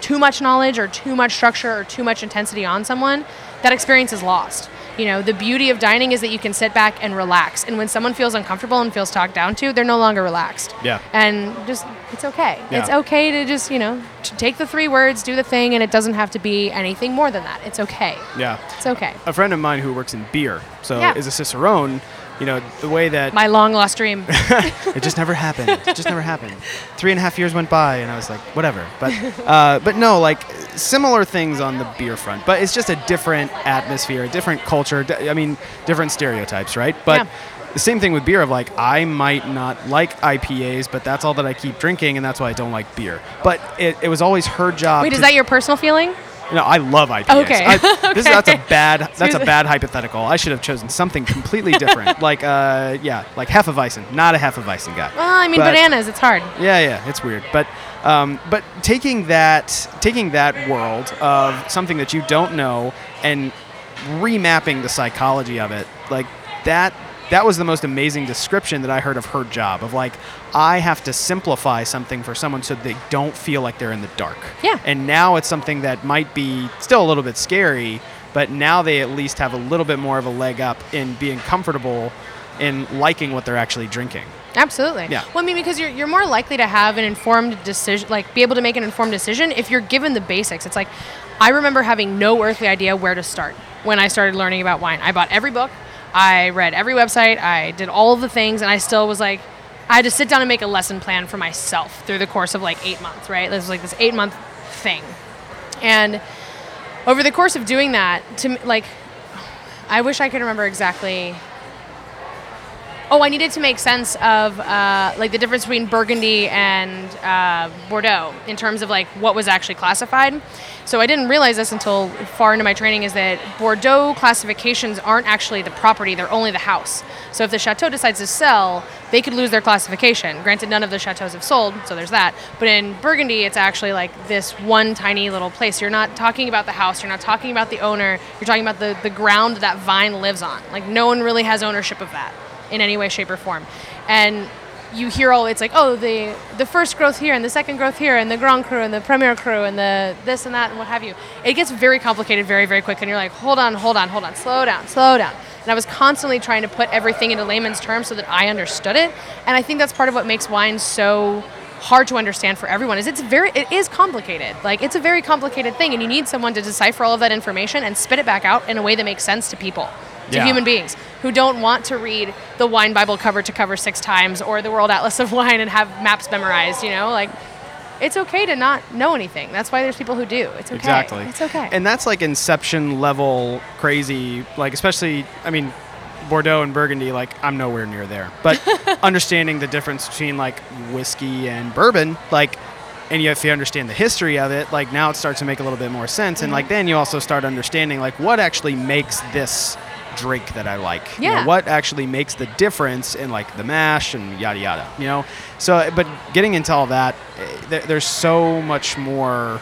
too much knowledge or too much structure or too much intensity on someone, that experience is lost. You know, the beauty of dining is that you can sit back and relax. And when someone feels uncomfortable and feels talked down to, they're no longer relaxed. Yeah. And just, it's okay. Yeah. It's okay to just, you know, to take the three words, do the thing, and it doesn't have to be anything more than that. It's okay. Yeah. It's okay. A friend of mine who works in beer, so Yeah. is a cicerone. You know, the way that My long lost dream. it just never happened. It just never happened. Three and a half years went by, and I was like, whatever. But, uh, but no, like similar things on the beer front. But it's just a different atmosphere, a different culture. I mean, different stereotypes, right? But Yeah. the same thing with beer. Of like, I might not like IPAs, but that's all that I keep drinking, and that's why I don't like beer. But it, it was always her job. Wait, is that your personal feeling? No, I love IPAs. Okay. I, this, that's a bad. That's a bad hypothetical. I should have chosen something completely different. like, uh, yeah, like Hefeweizen. Not a Hefeweizen guy. Well, I mean, But- bananas, it's hard. yeah, yeah, it's weird, but um, but taking that taking that world of something that you don't know and remapping the psychology of it, like that that was the most amazing description that I heard of her job of like I have to simplify something for someone so they don't feel like they're in the dark. Yeah. And now it's something that might be still a little bit scary, but now they at least have a little bit more of a leg up in being comfortable in liking what they're actually drinking. Absolutely. Yeah. Well, I mean, because you're, you're more likely to have an informed decision, like be able to make an informed decision if you're given the basics. It's like, I remember having no earthly idea where to start when I started learning about wine. I bought every book, I read every website, I did all the things, and I still was like, I had to sit down and make a lesson plan for myself through the course of like eight months, right? It was like this eight month thing. And over the course of doing that, to like, I wish I could remember exactly Oh, I needed to make sense of uh, like the difference between Burgundy and uh, Bordeaux in terms of like what was actually classified. So I didn't realize this until far into my training is that Bordeaux classifications aren't actually the property; they're only the house. So if the chateau decides to sell, they could lose their classification. Granted, none of the chateaus have sold, so there's that. But in Burgundy, it's actually like this one tiny little place. You're not talking about the house. You're not talking about the owner. You're talking about the the ground that vine lives on. Like no one really has ownership of that in any way, shape, or form. And you hear all it's like, oh, the the first growth here and the second growth here and the Grand Cru and the Premier Cru and the this and that and what have you. It gets very complicated very, very quick, and you're like, hold on, hold on, hold on, slow down, slow down. And I was constantly trying to put everything into layman's terms so that I understood it. And I think that's part of what makes wine so hard to understand for everyone is it's very it is complicated like it's a very complicated thing and you need someone to decipher all of that information and spit it back out in a way that makes sense to people to Yeah. human beings who don't want to read the wine bible cover to cover six times or the world atlas of wine and have maps memorized you know like it's okay to not know anything that's why there's people who do it's okay Exactly. it's okay And that's like inception level crazy, like especially I mean Bordeaux and Burgundy, like I'm nowhere near there. But understanding the difference between like whiskey and bourbon, like and you, if you understand the history of it, like now it starts to make a little bit more sense. And Mm-hmm. like then you also start understanding like what actually makes this drink that I like. You know, Yeah. what actually makes the difference in like the mash and yada yada. You know. So, but getting into all that, eh, there's so much more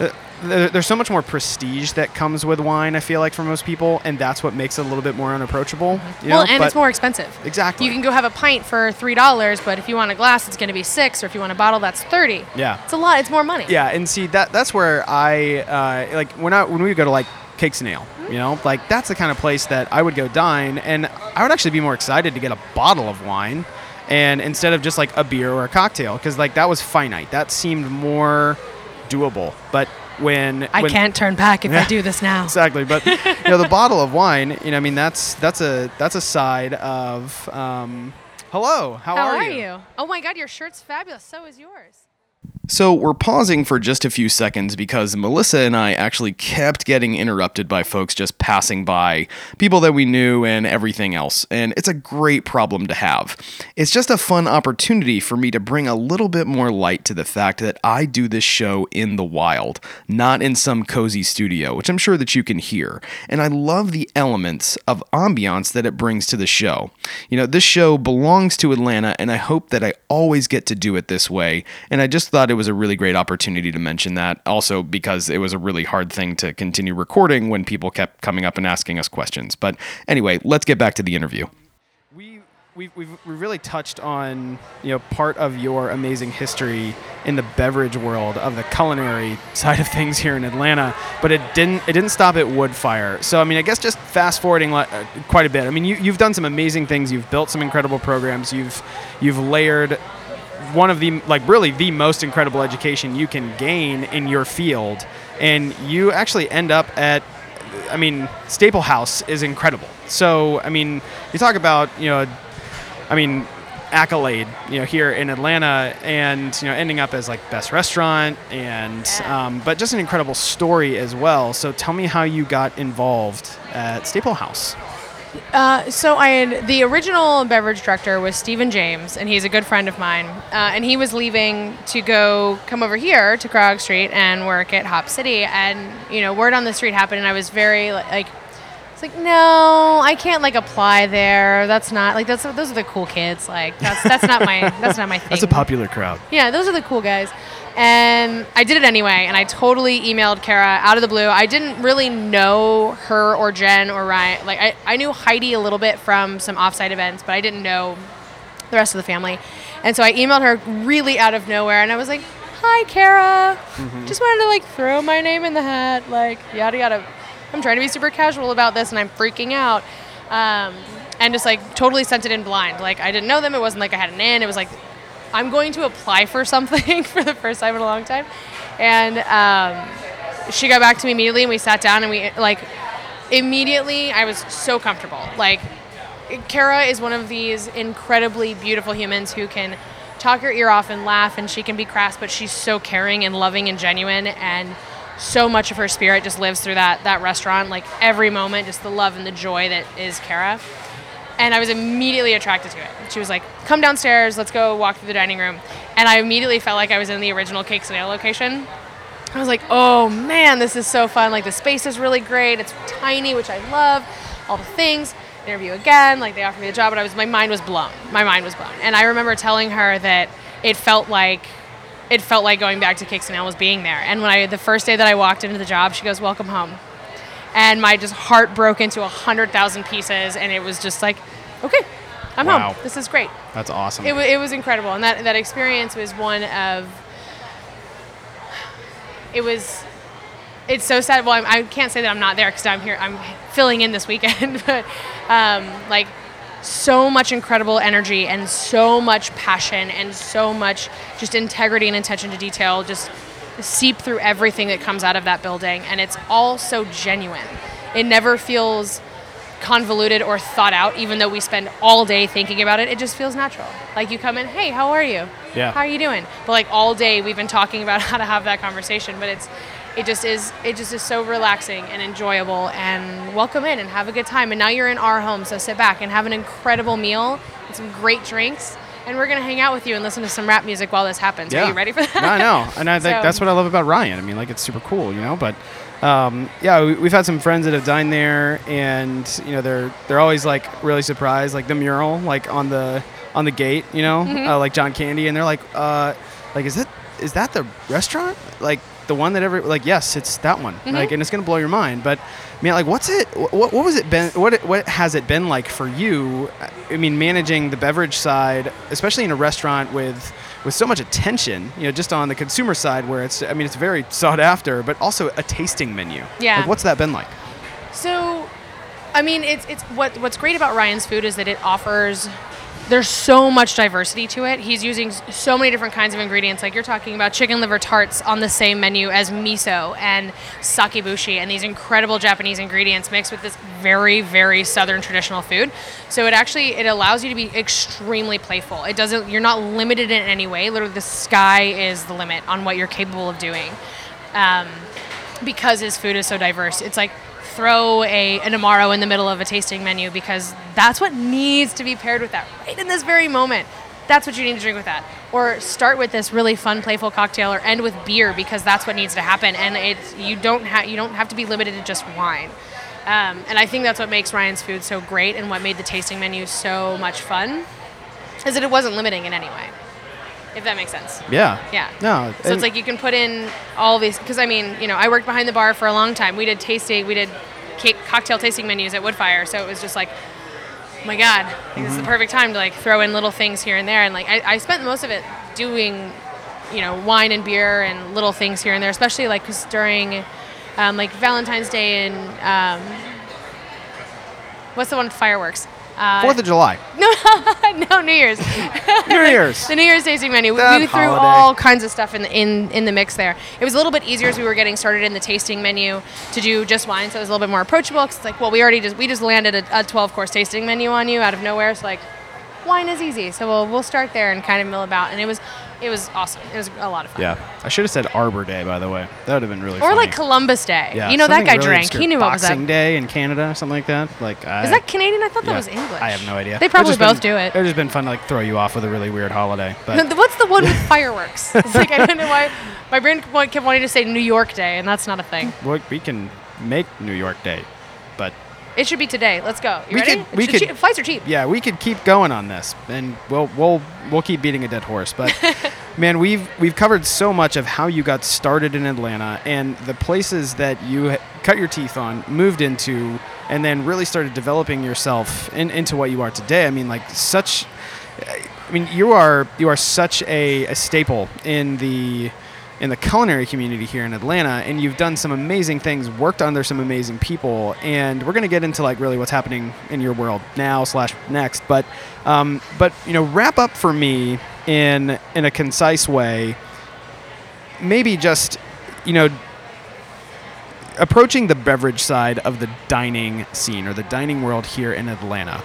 uh, there's so much more prestige that comes with wine. I feel like for most people, and that's what makes it a little bit more unapproachable. You well know? and But- it's more expensive Exactly. you can go have a pint for three dollars but if you want a glass it's going to be six or if you want a bottle that's 30 Yeah. it's a lot it's more money Yeah, and see that that's where I uh, like when I when we go to like Cakes and Ale, you know, like that's the kind of place that I would go dine, and I would actually be more excited to get a bottle of wine, and instead of just like a beer or a cocktail, because like that was finite. That seemed more doable. But when i when- can't turn back if i do this now. Exactly. But you know the bottle of wine you know i mean that's that's a that's a side of um hello how, how are, are you? Oh my god your shirt's fabulous. So is yours So, we're pausing for just a few seconds because Melissa and I actually kept getting interrupted by folks just passing by, people that we knew, and everything else. And it's a great problem to have. It's just a fun opportunity for me to bring a little bit more light to the fact that I do this show in the wild, not in some cozy studio, which I'm sure that you can hear. And I love the elements of ambiance that it brings to the show. You know, this show belongs to Atlanta, and I hope that I always get to do it this way. And I just thought it was a really great opportunity to mention that. Also, because it was a really hard thing to continue recording when people kept coming up and asking us questions. But anyway, let's get back to the interview. We we've, we've, we really touched on you know part of your amazing history in the beverage world of the culinary side of things here in Atlanta, but it didn't it didn't stop at Woodfire. So I mean, I guess just fast forwarding uh, quite a bit. I mean, you, you've done some amazing things. You've built some incredible programs. You've you've layered one of the like really the most incredible education you can gain in your field and you actually end up at I mean Staplehouse is incredible. So I mean you talk about you know I mean accolade you know here in Atlanta and you know ending up as like best restaurant and um, but just an incredible story as well. So tell me how you got involved at Staplehouse. Uh, so I had the original beverage director was Stephen James, and he's a good friend of mine. Uh, and he was leaving to go come over here to Krog Street and work at Hop City. And you know, word on the street happened, and I was very like, it's like, no, I can't like apply there. That's not like that's those are the cool kids. Like that's that's not my that's not my thing. That's a popular crowd. Yeah, those are the cool guys. And I did it anyway, and I totally emailed Kara out of the blue. I didn't really know her or Jen or Ryan. Like, I, I knew Heidi a little bit from some offsite events, but I didn't know the rest of the family. And so I emailed her really out of nowhere, and I was like, Hi, Kara. Just wanted to, like, throw my name in the hat, like, yada, yada. I'm trying to be super casual about this, and I'm freaking out. Um, and just, like, totally sent it in blind. Like, I didn't know them. It wasn't like I had an in. It was like, I'm going to apply for something for the first time in a long time. And um, she got back to me immediately, and we sat down, and we like immediately. I was so comfortable. Like, Kara is one of these incredibly beautiful humans who can talk your ear off and laugh, and she can be crass, but she's so caring and loving and genuine, and so much of her spirit just lives through that that restaurant. Like every moment, just the love and the joy that is Kara and I was immediately attracted to it. She was like, "Come downstairs, let's go walk through the dining room," and I immediately felt like I was in the original Cakes and Ale location. I was like, "Oh man, this is so fun! Like the space is really great. It's tiny, which I love. All the things." Interview again, like they offered me the job, but I was my mind was blown. My mind was blown, and I remember telling her that it felt like it felt like going back to Cakes and Ale was being there. And when I the first day that I walked into the job, she goes, "Welcome home." And my just heart broke into a hundred thousand pieces, and it was just like, okay, I'm Wow. home. This is great. That's awesome. It, wa it was incredible, and that that experience was one of. It was. It's so sad. Well, I'm, I can't say that I'm not there because I'm here. I'm filling in this weekend, but um, like so much incredible energy and so much passion and so much just integrity and attention to detail just seep through everything that comes out of that building and it's all so genuine. It never feels convoluted or thought out even though we spend all day thinking about it. It just feels natural. Like you come in hey how are you? Yeah. how are you doing? But like all day we've been talking about how to have that conversation but it's it just is it just is so relaxing and enjoyable and welcome in and have a good time. And now you're in our home so sit back and have an incredible meal and some great drinks and we're gonna hang out with you and listen to some rap music while this happens are you ready for that No, I know, and I think So- that's what I love about Ryan. I mean, like it's super cool, you know. But um, yeah, we, we've had some friends that have dined there, and you know, they're they're always like really surprised, like the mural, like on the on the gate, you know, Mm-hmm. uh, like John Candy, and they're like, uh, like is that is that the restaurant? Like the one that ever like yes, it's that one. Mm-hmm. Like, and it's gonna blow your mind. But man, like, what's it? What what was it been? What what has it been like for you? I mean, managing the beverage side, especially in a restaurant with with so much attention, you know, just on the consumer side where it's, I mean, it's very sought after, but also a tasting menu. Yeah. Like, what's that been like? So, I mean, it's it's what what's great about Ryan's Food is that it offers there's so much diversity to it. He's using so many different kinds of ingredients. Like you're talking about chicken liver tarts on the same menu as miso and sakibushi, and these incredible Japanese ingredients mixed with this very, very southern traditional food. So it actually it allows you to be extremely playful. It doesn't. You're not limited in any way. Literally, the sky is the limit on what you're capable of doing. Um, because his food is so diverse. It's like throw a an amaro in the middle of a tasting menu because that's what needs to be paired with that right in this very moment. That's what you need to drink with that. Or start with this really fun, playful cocktail, or end with beer because that's what needs to happen. And it's you don't have you don't have to be limited to just wine. Um, and I think that's what makes Ryan's food so great, and what made the tasting menu so much fun, is that it wasn't limiting in any way. If that makes sense. Yeah. Yeah. No. So it's like you can put in all these because I mean, you know, I worked behind the bar for a long time. We did tasting, we did cake, cocktail tasting menus at Woodfire, so it was just like, oh my God, like, this is the perfect time to like throw in little things here and there. And like I, I spent most of it doing, you know, wine and beer and little things here and there, especially like 'cause during um, like Valentine's Day and um, what's the one with fireworks? Uh, Fourth of July. no, no, New Year's. New Year's. The New Year's tasting menu. We- threw holiday. all kinds of stuff in the, in in the mix there. It was a little bit easier as we were getting started in the tasting menu to do just wine, so it was a little bit more approachable. 'cause it's like, well, we already just we just landed a, a 12 course tasting menu on you out of nowhere. So like, wine is easy. So we'll we'll start there and kind of mill about. And it was it was awesome. It was a lot of fun. Yeah. I should have said Arbor Day, by the way. That would have been really Or funny. like Columbus Day. yeah, you know that guy really drank. He knew what was Boxing. Day in Canada, or something like that. Like, I, Is that Canadian? I thought that was English. I have no idea. They probably both been- do it. It would just been fun to like throw you off with a really weird holiday. But What's the one with fireworks? It's like I don't know why my brain kept wanting to say New York Day, and that's not a thing. we we can make New York Day. It should be today. Let's go. You We ready? could- we It's could- cheap- flights are cheap. yeah, we could keep going on this, and we'll we'll we'll keep beating a dead horse. But man, we've we've covered so much of how you got started in Atlanta and the places that you cut your teeth on, moved into, and then really started developing yourself in, into what you are today. I mean, like such. I mean, you are you are such a, a staple in the in the culinary community here in Atlanta, and you've done some amazing things, worked under some amazing people, and we're gonna get into like really what's happening in your world now slash next. But um, but you know, wrap up for me in in a concise way. Maybe just you know approaching the beverage side of the dining scene or the dining world here in Atlanta.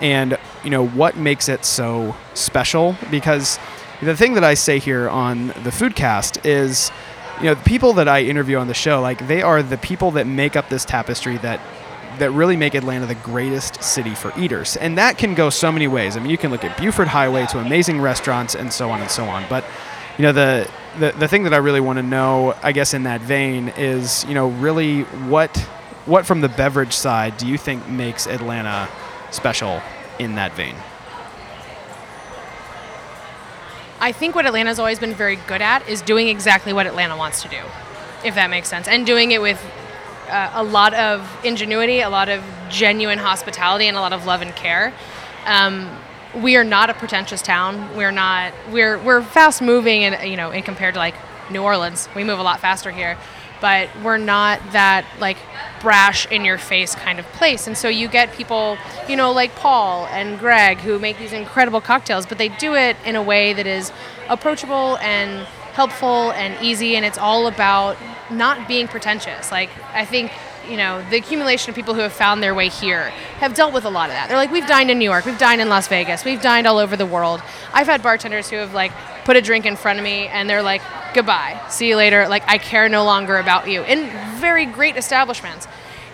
And you know what makes it so special because the thing that I say here on the Foodcast is you know the people that I interview on the show like they are the people that make up this tapestry that that really make Atlanta the greatest city for eaters. And that can go so many ways. I mean, you can look at Buford Highway to amazing restaurants and so on and so on. But you know the the, the thing that I really want to know, I guess, in that vein is, you know, really what what from the beverage side do you think makes Atlanta special in that vein? I think what Atlanta's always been very good at is doing exactly what Atlanta wants to do, if that makes sense, and doing it with uh, a lot of ingenuity, a lot of genuine hospitality, and a lot of love and care. Um, we are not a pretentious town. We're not. We're we're fast moving, and you know, in compared to like New Orleans, we move a lot faster here. But we're not that like brash in your face kind of place. And so you get people, you know, like Paul and Greg who make these incredible cocktails, but they do it in a way that is approachable and helpful and easy and it's all about not being pretentious. Like I think you know, the accumulation of people who have found their way here have dealt with a lot of that. They're like, we've dined in New York, we've dined in Las Vegas, we've dined all over the world. I've had bartenders who have like put a drink in front of me and they're like, goodbye, see you later. Like, I care no longer about you. In very great establishments.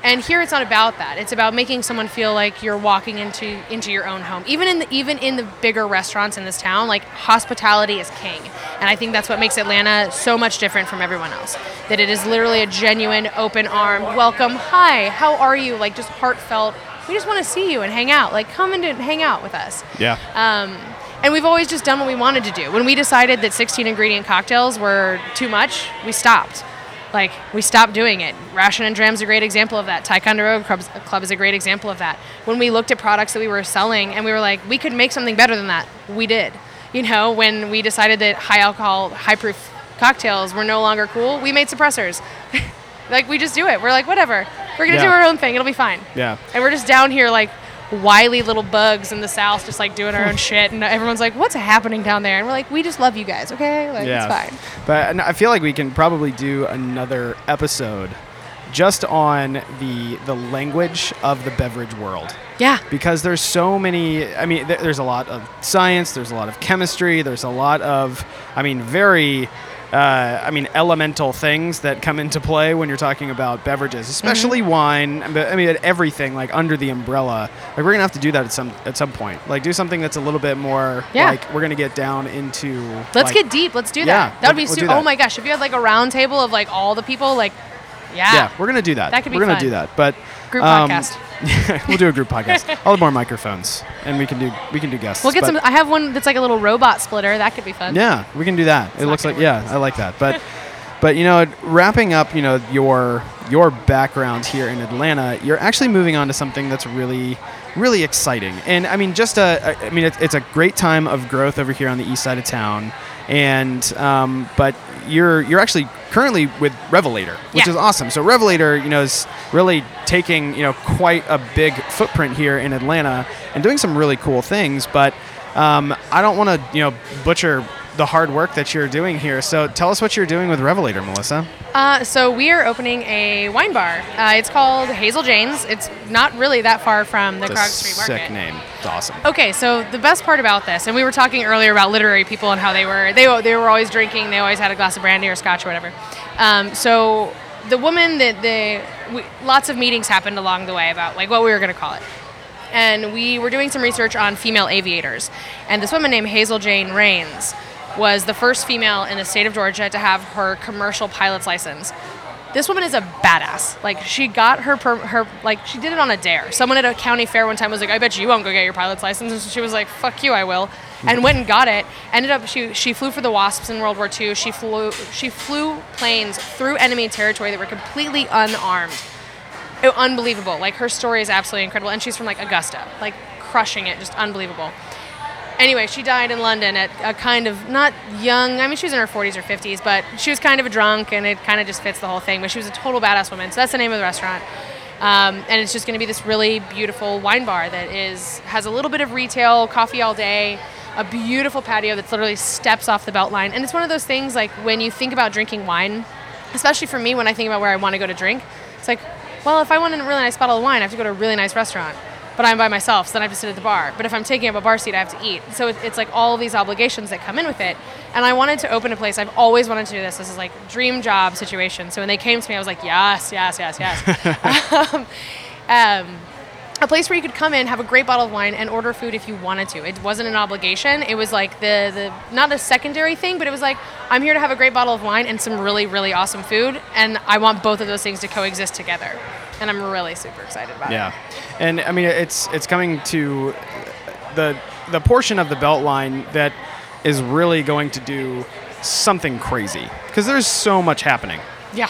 And here it's not about that. It's about making someone feel like you're walking into into your own home. Even in the even in the bigger restaurants in this town, like hospitality is king. And I think that's what makes Atlanta so much different from everyone else. That it is literally a genuine, open arm, welcome, hi, how are you? Like just heartfelt. We just want to see you and hang out. Like come and hang out with us. Yeah. Um, and we've always just done what we wanted to do. When we decided that 16 ingredient cocktails were too much, we stopped. Like we stopped doing it. Ration and Dram's a great example of that. Ticonderoga Club, Club is a great example of that. When we looked at products that we were selling and we were like, we could make something better than that, we did. You know, when we decided that high alcohol, high proof cocktails were no longer cool, we made suppressors. like we just do it. We're like, whatever. We're gonna do our own thing. It'll be fine. Yeah. And we're just down here like, wily little bugs in the south, just like doing our own shit, and everyone's like, "What's happening down there?" And we're like, "We just love you guys, okay? Like it's fine." But I feel like we can probably do another episode just on the the language of the beverage world Yeah. because there's so many i mean th- there's a lot of science there's a lot of chemistry there's a lot of i mean very uh, I mean, elemental things that come into play when you're talking about beverages, especially Mm-hmm. wine. But I mean, everything like under the umbrella. Like we're gonna have to do that at some at some point. Like do something that's a little bit more. Yeah. Like we're gonna get down into. Let's like- get deep. Let's do Yeah, that. That would be we'll that. Oh my gosh! If you had like a round table of like all the people, like, yeah, Yeah, we're gonna do that. That could be We're gonna do that. But group um, podcast. we'll do a group podcast. All the more microphones, and we can do we can do guests. We'll get some. I have one that's like a little robot splitter. That could be fun. Yeah, we can do that. it looks like yeah, I like that. But but you know, wrapping up, you know, your your background here in Atlanta, you're actually moving on to something that's really really exciting. And I mean, just a I mean, it's, it's a great time of growth over here on the east side of town. And um, but you're you're actually currently with Revelator, which Yeah. is awesome. So Revelator, you know, is really taking you know quite a big footprint here in Atlanta and doing some really cool things. But um, I don't want to you know butcher the hard work that you're doing here. So tell us what you're doing with Revelator, Melissa. Uh, so we are opening a wine bar. Uh, it's called Hazel Jane's. It's not really that far from the Krog Street Market. sick name. It's awesome. Okay, so the best part about this, and we were talking earlier about literary people and how they were they they were always drinking. They always had a glass of brandy or scotch or whatever. Um, so the woman that the we, lots of meetings happened along the way about like what we were going to call it. And we were doing some research on female aviators. And this woman named Hazel Jane Raines was the first female in the state of Georgia to have her commercial pilot's license. This woman is a badass. Like she got her per, her like she did it on a dare. Someone at a county fair one time was like, "I bet you won't go get your pilot's license." And she was like, "Fuck you, I will," and went and got it. Ended up she she flew for the WASPs in World War II. She flew she flew planes through enemy territory that were completely unarmed. It- unbelievable. Like her story is absolutely incredible, and she's from like Augusta, like crushing it, just unbelievable. Anyway, she died in London at a kind of not young. I mean, she was in her 40s or 50s, but she was kind of a drunk, and it kind of just fits the whole thing. But she was a total badass woman. So that's the name of the restaurant, um, and it's just going to be this really beautiful wine bar that is has a little bit of retail, coffee all day, a beautiful patio that's literally steps off the Beltline, and it's one of those things like when you think about drinking wine, especially for me when I think about where I want to go to drink, it's like, well, if I want a really nice bottle of wine, I have to go to a really nice restaurant. But I'm by myself, so then I have to sit at the bar. But if I'm taking up a bar seat, I have to eat. So it, it's like all these obligations that come in with it. And I wanted to open a place. I've always wanted to do this. This is like dream job situation. So when they came to me, I was like, yes, yes, yes, yes. um, um, a place where you could come in, have a great bottle of wine, and order food if you wanted to. It wasn't an obligation. It was like the the not a secondary thing, but it was like I'm here to have a great bottle of wine and some really really awesome food, and I want both of those things to coexist together. And I'm really super excited about it. Yeah, and I mean it's it's coming to the the portion of the Beltline that is really going to do something crazy because there's so much happening. Yeah.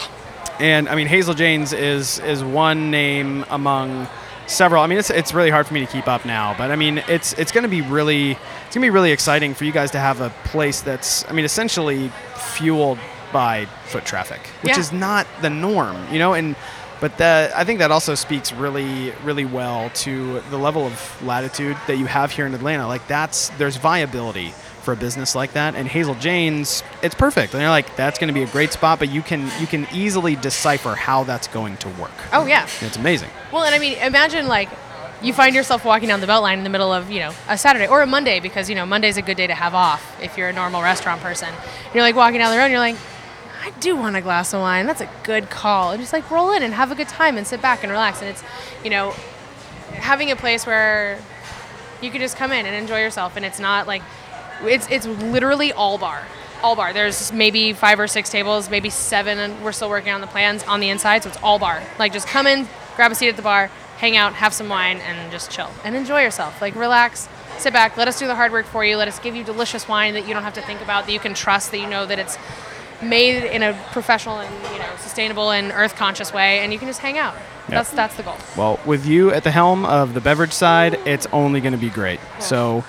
And I mean, Hazel Jane's is is one name among several. I mean, it's it's really hard for me to keep up now, but I mean, it's it's going to be really it's going to be really exciting for you guys to have a place that's I mean, essentially fueled by foot traffic, which Yeah. is not the norm, you know, and but that I think that also speaks really really well to the level of latitude that you have here in Atlanta. Like that's there's viability for a business like that and Hazel Jane's it's perfect. And they're like that's going to be a great spot, but you can you can easily decipher how that's going to work. Oh yeah. It's amazing. Well, and I mean, imagine like you find yourself walking down the Beltline in the middle of you know a Saturday or a Monday because you know Monday's a good day to have off if you're a normal restaurant person. You're like walking down the road, and you're like, I do want a glass of wine. That's a good call. And just like roll in and have a good time and sit back and relax. And it's you know having a place where you can just come in and enjoy yourself, and it's not like it's it's literally all bar. All bar. There's maybe five or six tables, maybe seven, and we're still working on the plans on the inside, so it's all bar. Like just come in, grab a seat at the bar, hang out, have some wine, and just chill and enjoy yourself. Like relax, sit back, let us do the hard work for you. Let us give you delicious wine that you don't have to think about, that you can trust, that you know that it's made in a professional and you know sustainable and earth conscious way, and you can just hang out. That's that's the goal. Well, with you at the helm of the beverage side, it's only going to be great. So,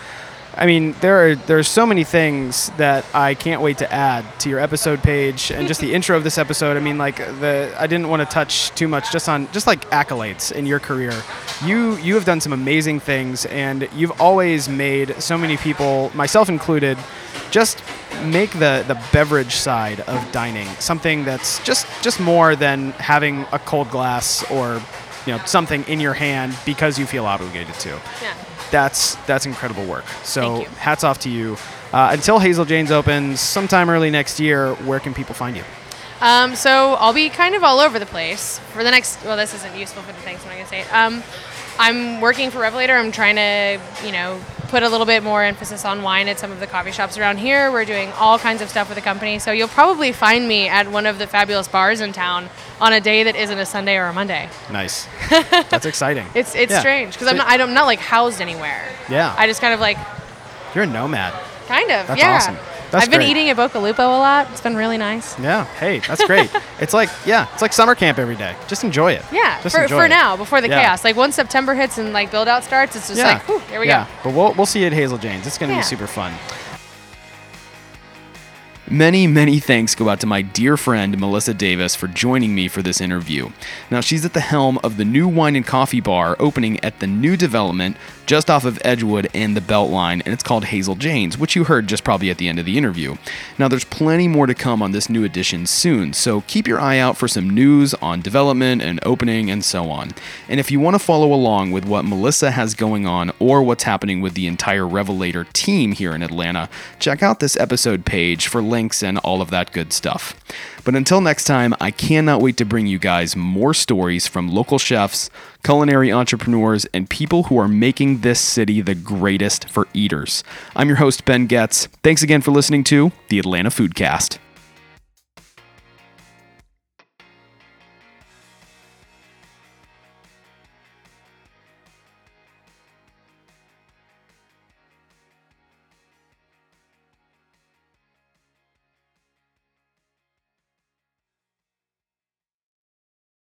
I mean, there are there's so many things that I can't wait to add to your episode page and just the intro of this episode. I mean, like the I didn't want to touch too much just on just like accolades in your career. You you have done some amazing things, and you've always made so many people, myself included, just make the the beverage side of dining something that's just just more than having a cold glass or you know something in your hand because you feel obligated to Yeah. That's that's incredible work. So hats off to you. Uh, until Hazel Jane's opens sometime early next year, where can people find you? Um, so I'll be kind of all over the place for the next. Well, this isn't useful for the things I'm going to say. it. Um, I'm working for Revelator. I'm trying to, you know, put a little bit more emphasis on wine at some of the coffee shops around here. We're doing all kinds of stuff with the company. So you'll probably find me at one of the fabulous bars in town on a day that isn't a Sunday or a Monday. Nice. that's exciting. It's it's Yeah. strange because So- I'm not, I'm not like housed anywhere. Yeah. I just kind of like You're a nomad. kind of That's yeah. awesome. That's I've been eating at BoccaLupo a lot. It's been really nice. Yeah. Hey, that's great. it's like yeah, it's like summer camp every day. Just enjoy it. Yeah, Just for, for it. now, before the Yeah. chaos. Like once September hits and like build out starts, it's just Yeah. like, whew, here we yeah. go. But we'll we'll see you at Hazel Jane's. It's gonna be super fun. Many, many thanks go out to my dear friend Melissa Davis for joining me for this interview. Now, she's at the helm of the new wine and coffee bar opening at the new development just off of Edgewood and the Beltline, and it's called Hazel Jane's, which you heard just probably at the end of the interview. Now, there's plenty more to come on this new edition soon, so keep your eye out for some news on development and opening and so on. And if you want to follow along with what Melissa has going on or what's happening with the entire Revelator team here in Atlanta, check out this episode page for links and all of that good stuff. But until next time, I cannot wait to bring you guys more stories from local chefs, culinary entrepreneurs, and people who are making this city the greatest for eaters. I'm your host, Ben Getz. Thanks again for listening to the Atlanta Foodcast.